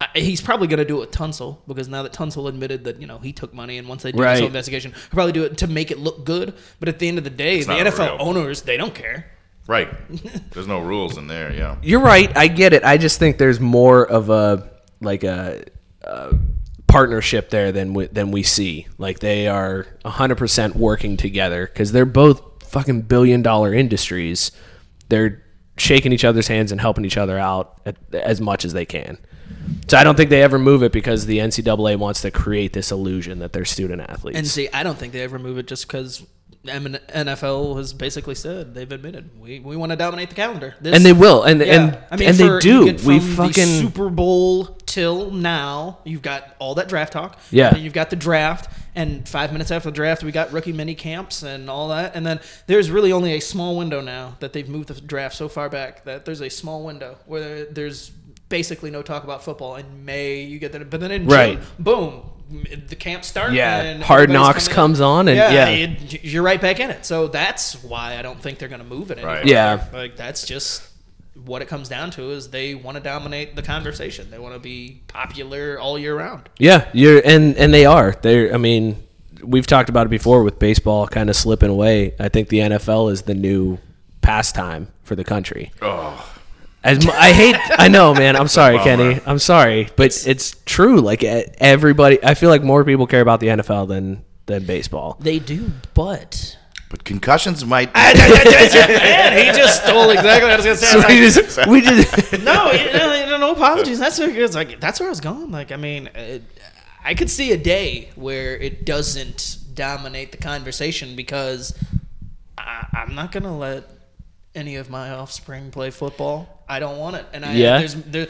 I, he's probably going to do it with Tunsil because now that Tunsil admitted that you know he took money, and once they do this Right. whole investigation, he'll probably do it to make it look good. But at the end of the day, the NFL real. owners they don't care. Right. There's no rules in there. Yeah. You're right. I get it. I just think there's more of a like a, a partnership there than we, than we see. Like they are 100% working together because they're both fucking billion dollar industries. They're shaking each other's hands and helping each other out at, as much as they can. So I don't think they ever move it because the NCAA wants to create this illusion that they're student athletes. And see, I don't think they ever move it just because NFL has basically said they've admitted we, we want to dominate the calendar, This- And they will, and- Yeah. and- I mean, and they do. We fucking- Super Bowl till now. You've got all that draft talk. Yeah. and you've got the draft, and five minutes after the draft, we got rookie mini camps and all that. And then there's really only a small window now that they've moved the draft so far back that there's a small window where there's basically no talk about football. In May, you get that, but then in Right. June, boom. The camp starts. Yeah, and Hard Knocks coming in. comes on and- yeah. it- you're right back in it. So that's why I don't think they're going to move it. Any Right. Yeah. like that's just what it comes down to is they want to dominate the conversation. They want to be popular all year round. Yeah, you're and and they are. They're. I mean, we've talked about it before with baseball kind of slipping away. I think the NFL is the new pastime for the country. Oh. As I hate, I know, man. I'm sorry, Kenny. I'm sorry, but it's, true. Like everybody, I feel like more people care about the NFL than than baseball. They do, but But concussions might. man, he just stole exactly what I was going to say. So we just, we just, no, you know, no apologies. That's where, it's like that's where I was going. Like, I mean, it, I could see a day where it doesn't dominate the conversation because I, I'm not gonna let any of my offspring play football. I don't want it, and I Yeah. there's there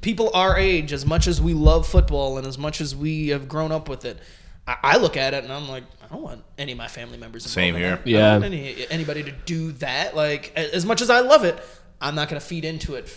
people our age, as much as we love football and as much as we have grown up with it. I, I look at it and I'm like, I don't want any of my family members. involved Same in here. that. I Yeah. don't want any anybody to do that. Like, as much as I love it, I'm not gonna feed into it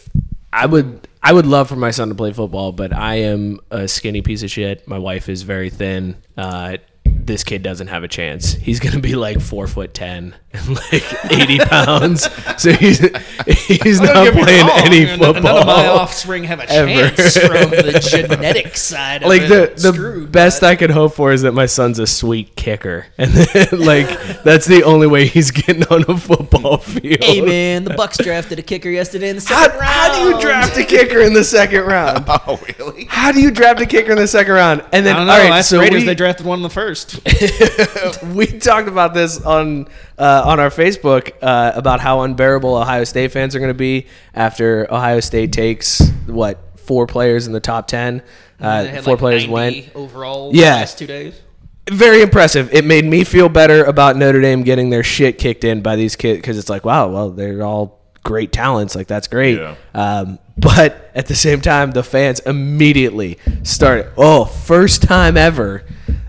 I would I would love for my son to play football, but I am a skinny piece of shit. My wife is very thin. Uh, this kid doesn't have a chance. He's gonna be like four foot ten and like eighty pounds. So he's he's not playing any football. None of my offspring have a ever. chance from the genetic side. Of like the the Screwed, best but- I could hope for is that my son's a sweet kicker, and then, like that's the only way he's getting on a football field. Hey man, the Bucs drafted a kicker yesterday in the How, second round. how do you draft a kicker in the second round? oh, really? How do you draft a kicker in the second round? And then I don't know. all right, so Raiders, we, they drafted one in the first. we talked about this on uh, on our Facebook uh, about how unbearable Ohio State fans are going to be after Ohio State takes what four players in the top ten. Uh, had, four like, players 90 went. overall. Yeah. last two days. Very impressive. It made me feel better about Notre Dame getting their shit kicked in by these kids because it's like, wow, well, they're all great talents. Like that's great. Yeah. Um, but at the same time, the fans immediately started. Oh, first time ever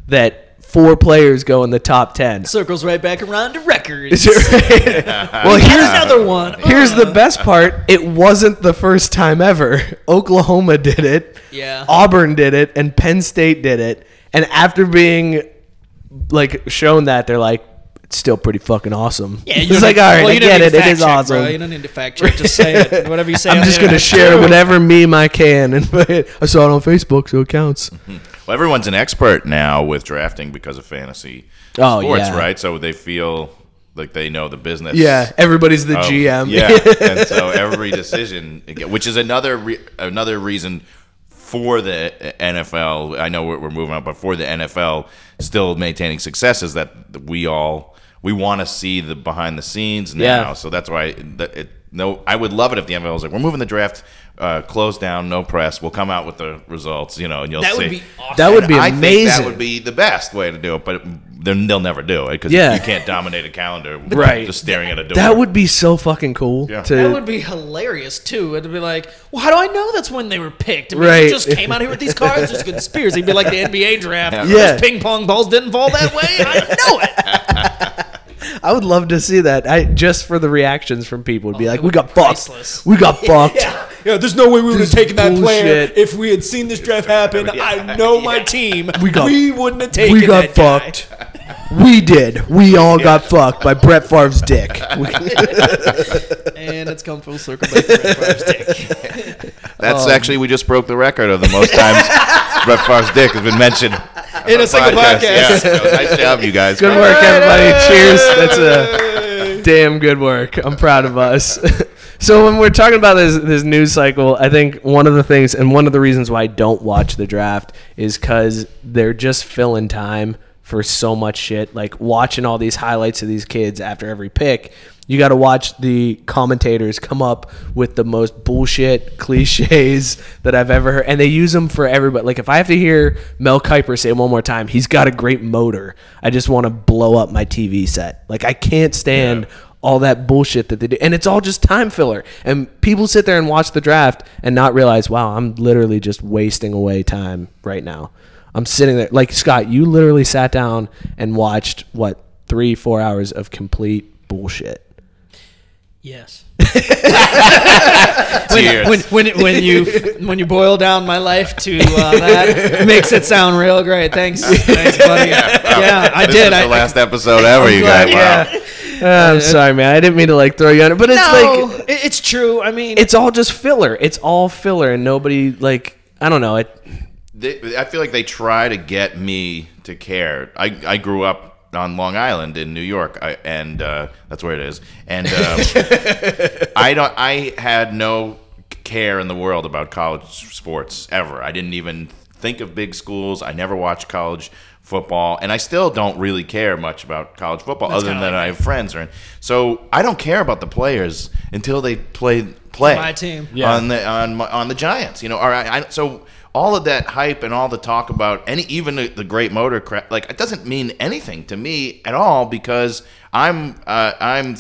that four players go in the top ten. Circles right back around to records. well, here's Another one. Here's the uh. best part. It wasn't the first time ever. Oklahoma did it. Yeah. Auburn did it, and Penn State did it. And after being like shown that, they're like, it's still pretty fucking awesome. Yeah, you it's like, all right, well, I you don't get it. to It fact check, awesome. Bro. You don't need to fact check. Just say it. Whatever you say. I'm just gonna share true. whatever meme I can, and I saw it on Facebook, so it counts. Mm-hmm. Well, everyone's an expert now with drafting because of fantasy Oh, sports, yeah. right? So they feel like they know the business. Yeah, everybody's the of- GM. Yeah, and so every decision, which is another re- another reason for the NFL, I know we're, we're moving on, but for the NFL, still maintaining success is that we all we want to see the behind the scenes now. Yeah. So that's why that it, no, I would love it if the NFL was like, we're moving the draft uh, closed down, no press. We'll come out with the results, you know, and you'll That see. would be awesome. That would be I amazing. think that would be the best way to do it, but they're- they'll never do it because Yeah. you can't dominate a calendar Right. just staring at a door. that would be so fucking cool. Yeah. To, That would be hilarious too. It'd be like, well, how do I know that's when they were picked? I mean, Right. You just came out here with these cards, just conspiracy. It'd be like the NBA draft. Yeah. Those ping pong balls didn't fall that way. I know it. I would love to see that. I just for the reactions from people would be Oh, like, "We got be fucked. We got fucked." Yeah. Yeah, there's no way we would have taken that player bullshit. if we had seen this draft happen. I know my team. We got- we wouldn't have taken that. We got that guy. fucked. We did. We all got fucked by Brett Favre's dick. And it's come full circle back to Brett Favre's dick. That's um, actually we just broke the record of the most times Brett Favre's dick has been mentioned In a single podcast. Yeah, so nice job, you guys. Good work, everybody. Cheers. That's a damn good work. I'm proud of us. so when we're talking about this this news cycle, I think one of the things and one of the reasons why I don't watch the draft is because they're just filling time for so much shit. Like watching all these highlights of these kids after every pick. You got to watch the commentators come up with the most bullshit cliches that I've ever heard, and they use them for everybody. Like if I have to hear Mel Kiper say one more time, he's got a great motor. I just want to blow up my TV set. Like I can't stand all that bullshit that they do, and it's all just time filler. And people sit there and watch the draft and not realize, wow, I'm literally just wasting away time right now. I'm sitting there like Scott. You literally sat down and watched what three, four hours of complete bullshit. Yes. Tears. when, when when you when you boil down my life to uh, that it makes it sound real great. Thanks, thanks, buddy. Yeah, I this did. is I, the last episode ever, you guys. Wow. Uh, I'm sorry, man. I didn't mean to like throw you on it, but it's no, like it- it's true. I mean, it's all just filler. It's all filler, and nobody like I don't know. It They, I feel like they try to get me to care. I, I grew up on Long Island in New York, I, and uh, that's where it is. And um, I don't. I had no care in the world about college sports ever. I didn't even think of big schools. I never watched college football, and I still don't really care much about college football, other than kinda that like I have friends. or in. So I don't care about the players until they play play My team. Yeah. on the on my- on the Giants. You know, or I, I so all of that hype and all the talk about any even the, the great motor crap like it doesn't mean anything to me at all because I'm uh, I'm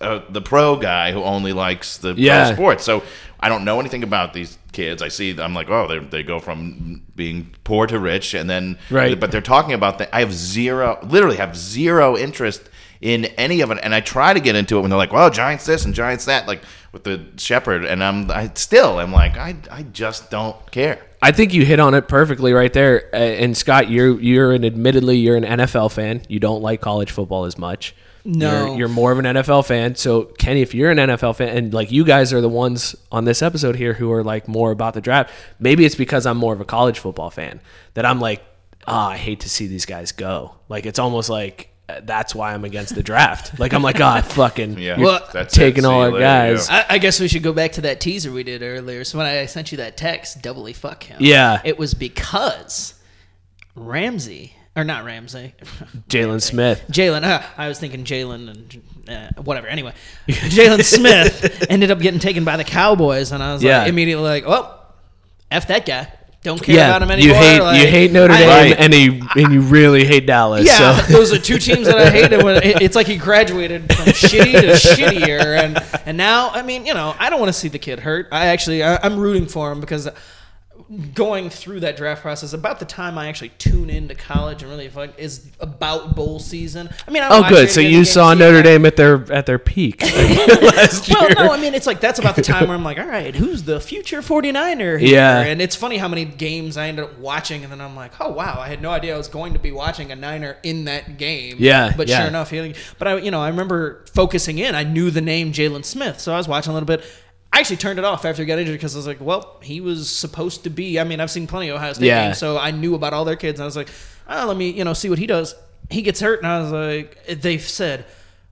uh, the pro guy who only likes the Yeah. pro sports. So I don't know anything about these kids. I see I'm like, oh, they they go from being poor to rich, and then Right. But they're talking about that. I have zero, literally have zero interest in any of it, and I try to get into it when they're like, well, Giants this and Giants that, like with the Shepard, and I'm I still I'm like, I I just don't care. I think you hit on it perfectly right there. Uh, and Scott, you're you're an admittedly you're an NFL fan. You don't like college football as much. No. you're, you're more of an NFL fan. So Kenny, if you're an NFL fan, and like you guys are the ones on this episode here who are like more about the draft, maybe it's because I'm more of a college football fan that I'm like, ah, I hate to see these guys go. Like it's almost like uh, that's why I'm against the draft. Like I'm like, ah, fucking, Yeah, you're Well, that's taking all our later, guys. yeah. I, I guess we should go back to that teaser we did earlier. So when I sent you that text, doubly fuck him. Yeah. it was because Ramsey or not Ramsey, Jaylon Smith. Jalen. Uh, I was thinking Jalen and uh, whatever. Anyway, Jaylon Smith ended up getting taken by the Cowboys, and I was Yeah. like immediately like, well, f that guy. Don't care Yeah, about him anymore. you hate like, you hate Notre Dame, and he and you really hate Dallas. Yeah, so. those are two teams that I hated. When it- it's like he graduated from shitty to shittier, and and now I mean, you know, I don't want to see the kid hurt. I actually I, I'm rooting for him because going through that draft process about the time I actually tune into college and really fuck is about bowl season. I mean, I Oh, good. So you saw Notre. Dame at their at their peak last Well, year. no, I mean, it's like that's about the time where I'm like, all right, who's the future 49er here? Yeah. And it's funny how many games I ended up watching, and then I'm like, oh, wow, I had no idea I was going to be watching a Niner in that game. Yeah, But yeah. sure enough, he, but I, you know, I remember focusing in. I knew the name Jaylon Smith, so I was watching a little bit. I actually turned it off after he got injured because I was like, well, he was supposed to be. I mean, I've seen plenty of Ohio State Yeah. games, so I knew about all their kids, and I was like, oh, let me, you know, see what he does. He gets hurt, and I was like, they've said,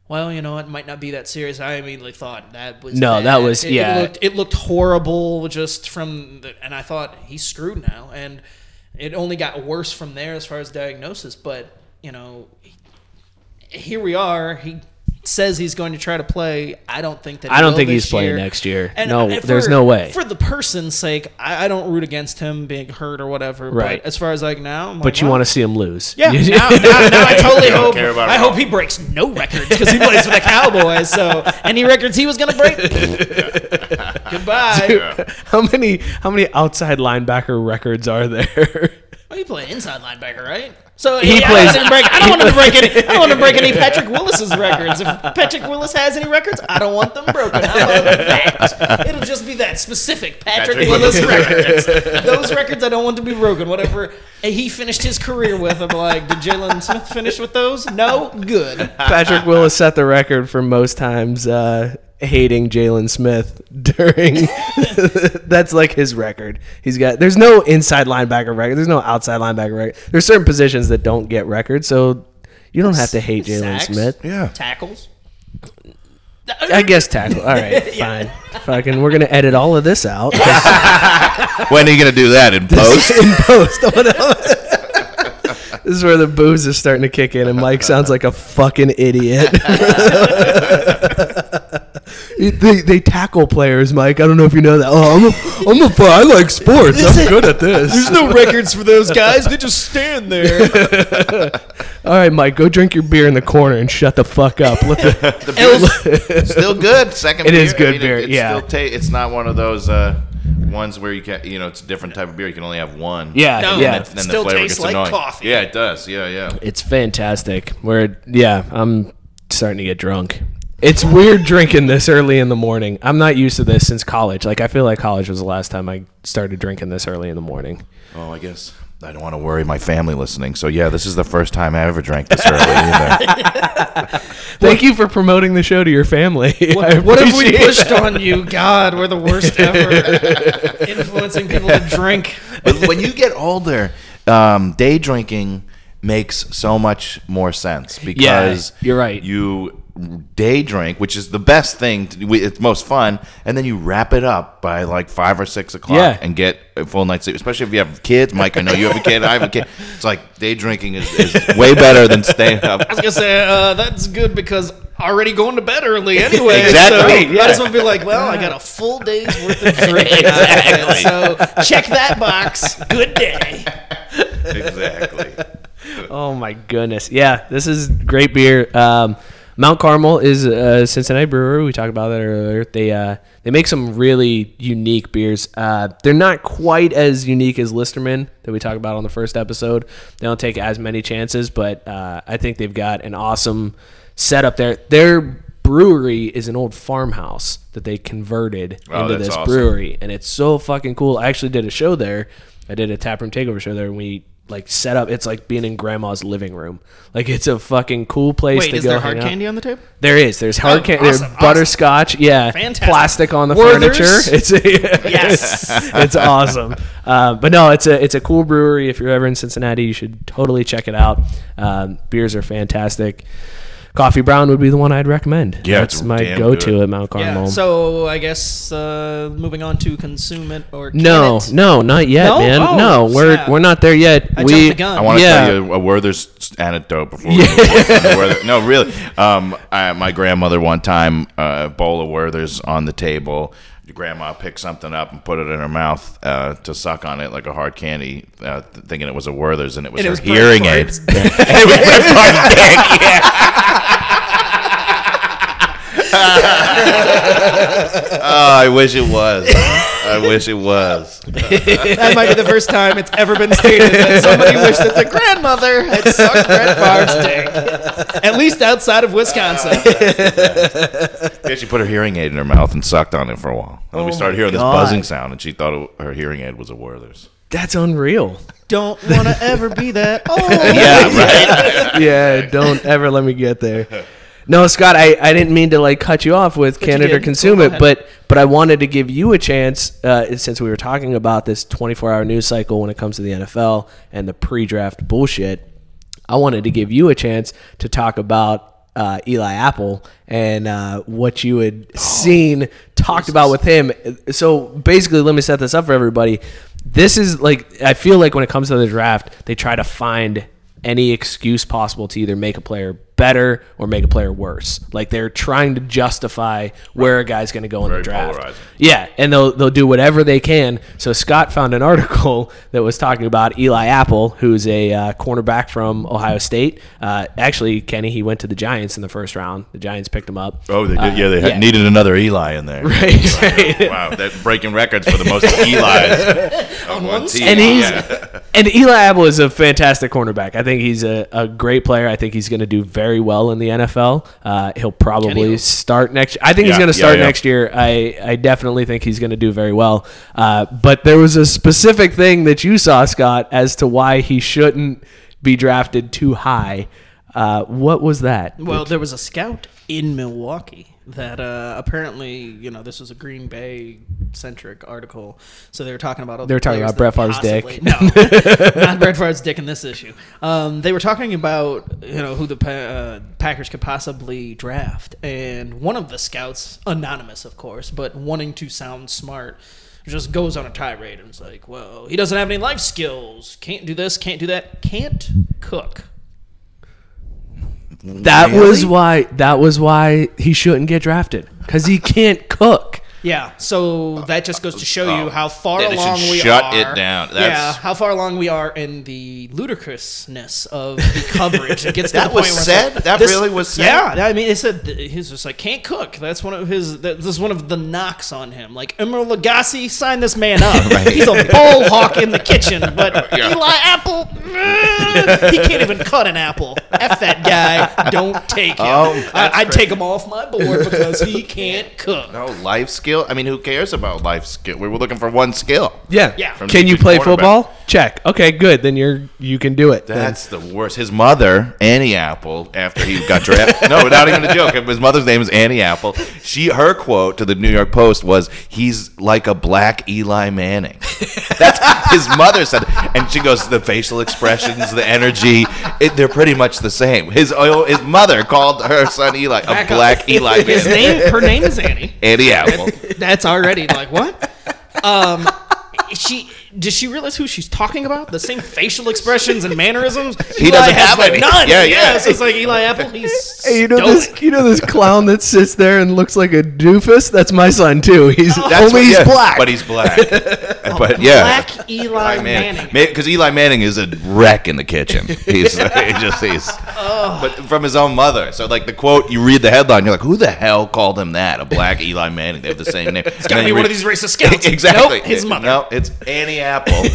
well, you know, it might not be that serious. I immediately thought that was No, bad. that was- It- yeah. It looked, it looked horrible just from, the, and I thought he's screwed now, and it only got worse from there as far as diagnosis. But you know, here we are. He says he's going to try to play. I don't think that. I don't think this he's playing next year. And No, uh, there's no way. For the person's sake, I, I don't root against him being hurt or whatever. Right. But as far as like now, I'm But like, you well, want to see him lose. yeah, now, now, now I totally hope. I hope he breaks no records because he plays for the Cowboys. So any records he was going to break, goodbye. how many how many outside linebacker records are there? Well, you play inside linebacker, right? So He he I plays- Don't break, I don't want him to break any. I don't want to break any Patrick Willis's records. If Patrick Willis has any records, I don't want them broken. I want that. It'll just be that specific Patrick, Patrick Willis records. Those records I don't want to be broken. Whatever he finished his career with, I'm like, did Jaylon Smith finish with those? No, good. Patrick Willis set the record for most times uh, hating Jaylon Smith during. that's like his record. He's got. There's no inside linebacker record. There's no outside linebacker record. There's certain positions that don't get records, so you don't have to hate Jaylon Sacks, Smith. Yeah. tackles. I guess tackle. All right, fine. Fucking, we're gonna edit all of this out When are you gonna do that in post? in post. This is where the booze is starting to kick in, and Mike sounds like a fucking idiot. They, they tackle players, Mike. I don't know if you know that. Oh, I'm a, I'm a, I like sports. I'm good at this. There's no records for those guys. They just stand there. All right, Mike, go drink your beer in the corner and shut the fuck up. Let the, The beer's still good. Second It beer. is good beer, it's yeah. Still ta- it's not one of those uh, ones where you can you know it's a different type of beer. You can only have one. yeah, No. yeah. And then Still the flavor tastes gets like annoying. coffee. Yeah, it does. Yeah, yeah. It's fantastic. We're yeah, I'm starting to get drunk. It's weird drinking this early in the morning. I'm not used to this since college. Like I feel like college was the last time I started drinking this early in the morning. Oh, I guess I don't want to worry my family listening. So yeah, this is the first time I ever drank this early. either. Thank you for promoting the show to your family. I What have we appreciate pushed on you? God, we're the worst ever. Influencing people to drink. but when you get older, um, day drinking makes so much more sense because you're right. You day drink, which is the best thing. To, it's most fun, and then you wrap it up by like five or six o'clock Yeah. and get a full night's sleep. Especially if you have kids, Mike. I know you have a kid. I have a kid. It's like day drinking is, is way better than staying up. I was gonna say uh, that's good because already going to bed early anyway. Exactly, So yeah. might as well be like, well, I got a full day's worth of drinking. out of it. So check that box. Good day. exactly. Oh my goodness. Yeah, this is great beer. Um, Mount Carmel is a Cincinnati brewery. We talked about that earlier. They uh, they make some really unique beers. Uh, they're not quite as unique as Listermann that we talked about on the first episode. They don't take as many chances, but uh, I think they've got an awesome setup there. Their brewery is an old farmhouse that they converted Oh, into this awesome. brewery, and it's so fucking cool. I actually did a show there. I did a taproom takeover show there, and we like set up. It's like being in grandma's living room. Like it's a fucking cool place Wait, to is go there hang hard out. candy on the table? There is. There's hard Oh, candy. awesome, There's awesome. butterscotch. Yeah. Fantastic. Plastic on the Werther's? furniture. It's Yes. it's awesome. Uh, but no, it's a it's a cool brewery. If you're ever in Cincinnati, you should totally check it out. Um, beers are fantastic. Coffee Brown would be the one I'd recommend. Yeah, that's it's my damn go-to good. at Mount Carmel. Yeah. So I guess uh, moving on to consume it or no, it. no, not yet, No? man. Oh, no, we're snap. we're not there yet. I we jumped the gun. I want to Yeah. tell you a Werther's anecdote before we move on Werther. No, really. Um, I, my grandmother one time, uh, a bowl of Werther's on the table. Your grandma picked something up and put it in her mouth uh, to suck on it like a hard candy, uh, th- thinking it was a Werther's, and it was And it her was hearing aid. It was Brett Favre's dick, yeah. oh, I wish it was. I wish it was. That might be the first time it's ever been stated that somebody wished that their grandmother had sucked Brett Favre's dick. At least outside of Wisconsin. Yeah, she put her hearing aid in her mouth and sucked on it for a while. And then we oh started hearing this buzzing sound, and she thought it, her hearing aid was a Werther's. That's unreal. Don't want to ever be that old. Yeah, right. yeah, don't ever let me get there. No, Scott, I, I didn't mean to like cut you off with you Canada. Consume It, but but I wanted to give you a chance uh, since we were talking about this 24 hour news cycle when it comes to the NFL and the pre draft bullshit. I wanted to give you a chance to talk about uh, Eli Apple and uh, what you had seen talked about with him. So basically, let me set this up for everybody. This is like I feel like when it comes to the draft, they try to find any excuse possible to either make a player better or make a player worse. Like they're trying to justify where a guy's going to go in Very the draft. polarizing. Yeah, and they'll they'll do whatever they can. So Scott found an article that was talking about Eli Apple, who's a uh, cornerback from Ohio State. Uh, actually, Kenny, he went to the Giants in the first round. The Giants picked him up. Oh, they did. Uh, yeah, they had yeah. needed another Eli in there. Right, right. Wow, they're breaking records for the most Eli's on one team. and he's Yeah. and Eli Apple is a fantastic cornerback. I think he's a, a great player. I think he's going to do very well in the NFL. Uh, he'll probably Kenny will. start next. I think he's going to yeah, start yeah. next year. I I definitely think he's going to do very well. Uh, but there was a specific thing that you saw, Scott, as to why he shouldn't be drafted too high. Uh, what was that? Well, there was a scout in Milwaukee that uh, apparently, you know, this was a Green Bay centric article. So they were talking about They were talking about Brett Favre's dick. No, not Brett Favre's dick in this issue. Um, they were talking about you know who the pa- uh, Packers could possibly draft, and one of the scouts, anonymous of course, but wanting to sound smart. Just goes on a tirade and is like, "Well, he doesn't have any life skills. Can't do this. Can't do that. Can't cook." That was why. That was why he shouldn't get drafted because he can't cook. Yeah, so that just goes to show you how far Yeah, they should along we are shut are. it down. yeah, That's- how far along we are in the ludicrousness of the coverage. It gets to That the was point where it's said? like, That really was said? Yeah, I mean, it said he's just like can't cook. That's one of his. that- This is one of the knocks on him. Like Emeril Lagasse, sign this man up. He's a bull hawk in the kitchen, but Yeah. Eli Apple, eh, he can't even cut an apple. F that guy. Don't take him. Oh, I, I'd take him off my board because he can't cook. No life skill. I mean, who cares about life skill? We were looking for one skill. Yeah. Yeah. From Can you play football? Check. Okay, good. Then you're you can do it. Then. That's the worst. His mother, Annie Apple, after he got drafted. no, not even a joke. His mother's name is Annie Apple. She, her quote to the New York Post was, "He's like a black Eli Manning." That's his mother said, and she goes, "The facial expressions, the energy, it, they're pretty much the same." His oh, his mother called her son Eli a Back up. black Eli His name, her name is Annie. Annie Apple. That's already like what? Um, she does she realize who she's talking about? The same facial expressions and mannerisms. He Eli doesn't has, have like, any. None. Yeah, yeah. So it's like Eli Apple. He's Hey, you know stoic. this? You know this clown that sits there and looks like a doofus? That's my son too. He's oh. That's only what- he's yeah, black. but he's black. but oh, yeah, Black Eli Manning. because Eli Manning is a wreck in the kitchen. He's he just he's, oh. but from his own mother. So like the quote, you read the headline, you're like, who the hell called him that? A black Eli Manning. They have the same name. It's gotta be one of these racist scouts. exactly. Nope, his mother. No, it's Annie Apple.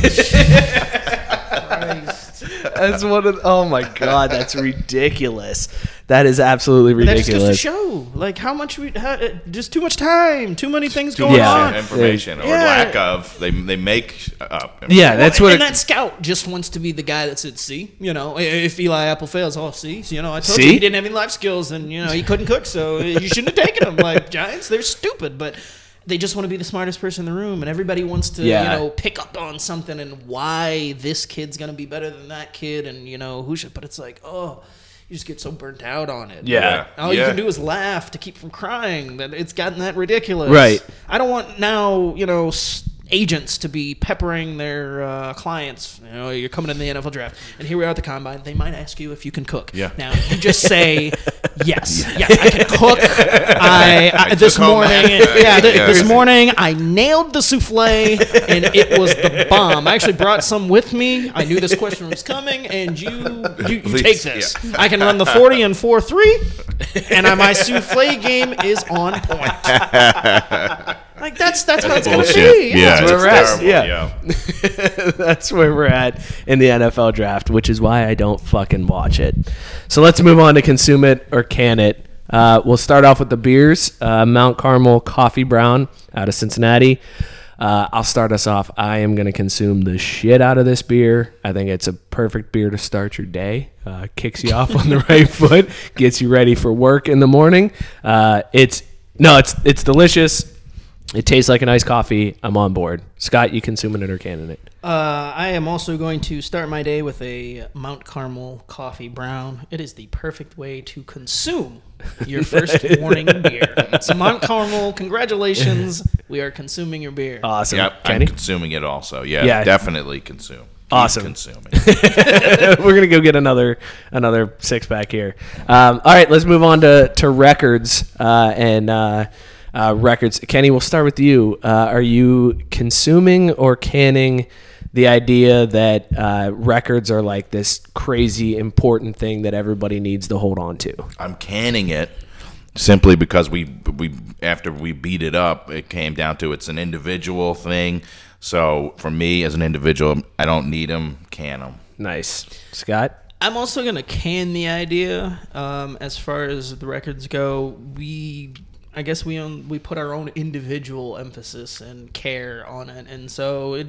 that's one of. Oh my god, that's ridiculous. That is absolutely That just goes to show, like how much we, how, uh, just too much time, too many things going Yeah. on. information or Yeah. lack of. They they make up. Yeah, that's what. and It, that scout just wants to be the guy that said, "See, you know, i- if Eli Apple fails, oh, see, you know, I told See? you he didn't have any life skills, and you know, he couldn't cook, so you shouldn't have taken him." Like Giants, they're stupid, but they just want to be the smartest person in the room, and everybody wants to, Yeah. you know, pick up on something and why this kid's gonna be better than that kid, and you know who should. But it's like, oh. You just get so burnt out on it. Yeah. All you can do is laugh to keep from crying. That it's gotten that ridiculous. Right. I don't want now, you know, s- agents to be peppering their uh, clients. You know, you're coming in the NFL draft, and here we are at the combine. They might ask you if you can cook. Yeah. Now you just say yes. Yes, I can cook. I, I, this took home morning, yeah, th- Yeah. this morning I nailed the souffle, and it was the bomb. I actually brought some with me. I knew this question was coming, and you you, you take this. I can run the forty and four three, and my souffle game is on point. Like that's that's, how it's gonna be. Yeah, That's where we're at. Yeah. That's where we're at in the NFL draft, which is why I don't fucking watch it. So let's move on to consume it or can it. Uh, we'll start off with the beers. Uh, Mount Carmel Coffee Brown out of Cincinnati. Uh, I'll start us off. I am going to consume the shit out of this beer. I think it's a perfect beer to start your day. Uh, kicks you off on the right foot, gets you ready for work in the morning. Uh, it's no, it's it's delicious. It tastes like a nice coffee. I'm on board. Scott, you consuming it or canning it? Uh, I am also going to start my day with a Mount Carmel coffee brown. It is the perfect way to consume your first morning beer. So Mount Carmel, congratulations. We are consuming your beer. Awesome. Yep, I'm consuming it also. Yeah, Yeah. definitely consume. Keep Awesome. consuming. We're gonna go get another another six pack here. Um, all right, let's move on to to records uh, and uh, uh, records. Kenny, we'll start with you. Uh, are you consuming or canning the idea that uh, records are like this crazy important thing that everybody needs to hold on to? I'm canning it simply because we we after we beat it up, it came down to it's an individual thing. So for me as an individual, I don't need them. Can them. Nice, Scott. I'm also going to can the idea um, as far as the records go. We, I guess we own, we put our own individual emphasis and care on it, and so it,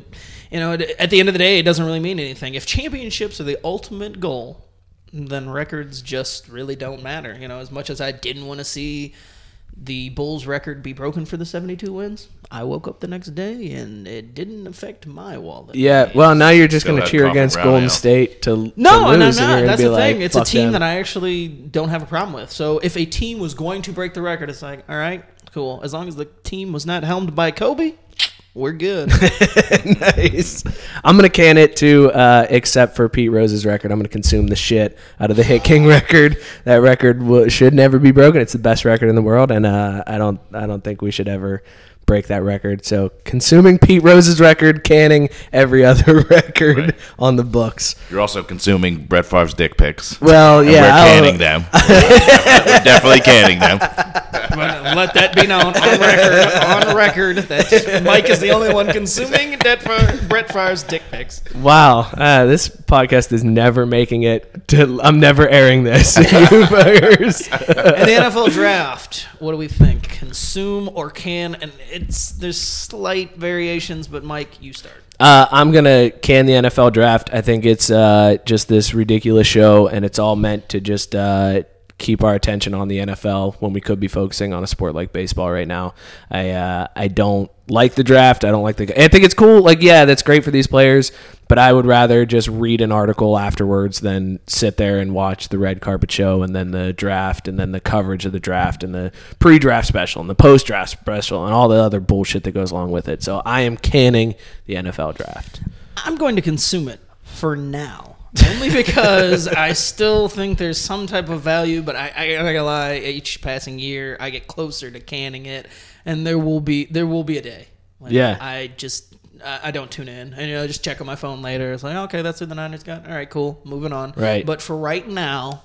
you know, it, at the end of the day, it doesn't really mean anything. If championships are the ultimate goal, then records just really don't matter. You know, as much as I didn't want to see the Bulls record be broken for the 72 wins, I woke up the next day and it didn't affect my wallet. Yeah. Well, now you're just gonna cheer against Golden ale. State to to No, and I'm lose, and you're not. That's be the like, thing. It's a team them." that I actually don't have a problem with. So if a team was going to break the record, it's like, all right, cool. As long as the team was not helmed by Kobe, we're good. nice. I'm gonna can it too, uh, except for Pete Rose's record. I'm gonna consume the shit out of the Hit King record. That record w- should never be broken. It's the best record in the world, and uh, I don't, I don't think we should ever break that record. So consuming Pete Rose's record, canning every other record Right. on the books. You're also consuming Brett Favre's dick pics. Well, And yeah, we're I'll- canning them. we're definitely canning them. Let that be known on record. On record, that Mike is the only one consuming Brett Favre- Favre's dick pics. Wow, uh, this podcast is never making it. To, I'm never airing this. you fuckers. And the NFL draft, what do we think? Consume or can? And it's there's slight variations, but Mike, you start. Uh, I'm gonna can the NFL draft. I think it's uh, just this ridiculous show, and it's all meant to just uh, keep our attention on the NFL when we could be focusing on a sport like baseball right now. I uh, I don't like the draft. I don't like the. I think it's cool. Like, yeah, that's great for these players, but I would rather just read an article afterwards than sit there and watch the red carpet show and then the draft and then the coverage of the draft and the pre-draft special and the post-draft special and all the other bullshit that goes along with it. So I am canning the NFL draft. I'm going to consume it for now. Only because I still think there's some type of value, but I, I, I gotta lie. Each passing year, I get closer to canning it, and there will be there will be a day. When Yeah. I just I, I don't tune in, and you know, just check on my phone later. It's like, okay, that's who the Niners got. All right, cool, moving on. Right. But for right now,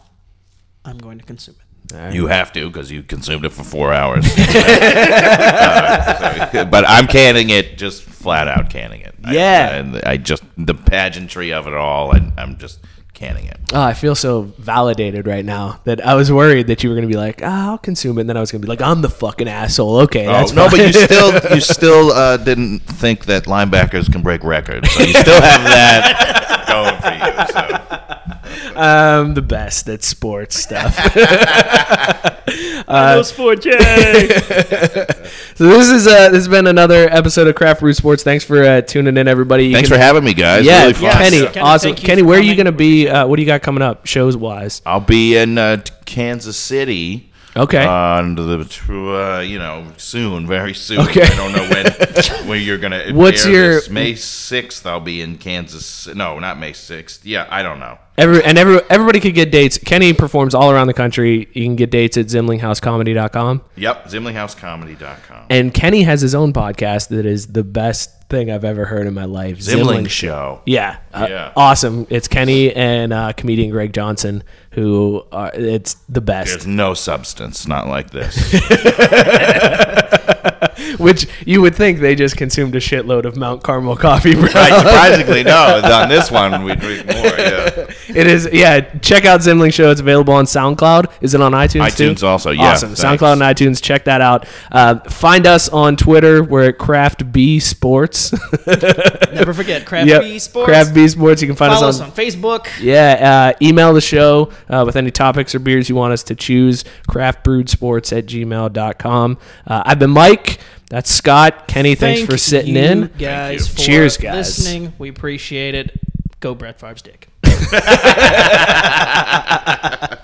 I'm going to consume it. You have to because you consumed it for four hours. Uh, so- but I'm canning it, just flat out canning it. I- Yeah. and I just the pageantry of it all, and I'm just canning it. Oh, I feel so validated right now that I was worried that you were gonna be like, ah, I'll consume it, and then I was gonna be like, I'm the fucking asshole. Okay, Oh, that's no, but you still you still uh, didn't think that linebackers can break records, so you still have that going for you. So. I'm the best at sports stuff. Uh, sport, yay! so this is uh, this has been another episode of Craft Brew Sports. Thanks for uh, tuning in, everybody. You Thanks can- for having me, guys. Yeah, really fun. Yes. Kenny, Kenny, awesome. thank you Kenny, for where are you coming. gonna be? Uh, what do you got coming up, shows wise? I'll be in uh, Kansas City. Okay. On the uh, you know soon, very soon. Okay. I don't know when when you're gonna. What's your- this. May sixth? I'll be in Kansas. No, not May sixth. Yeah, I don't know. Every and every everybody could get dates. Kenny performs all around the country. You can get dates at zimlinghauscomedy.com. Yep, ZimlinghausComedy.com. And Kenny has his own podcast that is the best thing I've ever heard in my life. Zimling Show. Yeah, uh, Yeah. awesome. It's Kenny and uh, comedian Greg Johnson who are. It's the best. There's no substance, not like this. Which you would think they just consumed a shitload of Mount Carmel coffee, bro. right, surprisingly, no. On this one, we drink more. Yeah. It is, yeah. Check out Zimling Show. It's available on SoundCloud. Is it on iTunes too? iTunes also, yeah, Awesome. thanks. SoundCloud and iTunes. Check that out. Uh, find us on Twitter. We're at Craft B Sports. Never forget Craft Yep. B Sports. Craft B Sports. You can find Follow us us on on Facebook. Yeah, uh, email the show uh, with any topics or beers you want us to choose. Craftbrewedsports at gmail.com. Uh, I've been Mike. That's Scott. Kenny, thanks Thank for sitting you in. guys. For Cheers, guys. Listening, we appreciate it. Go Brett Favre's dick.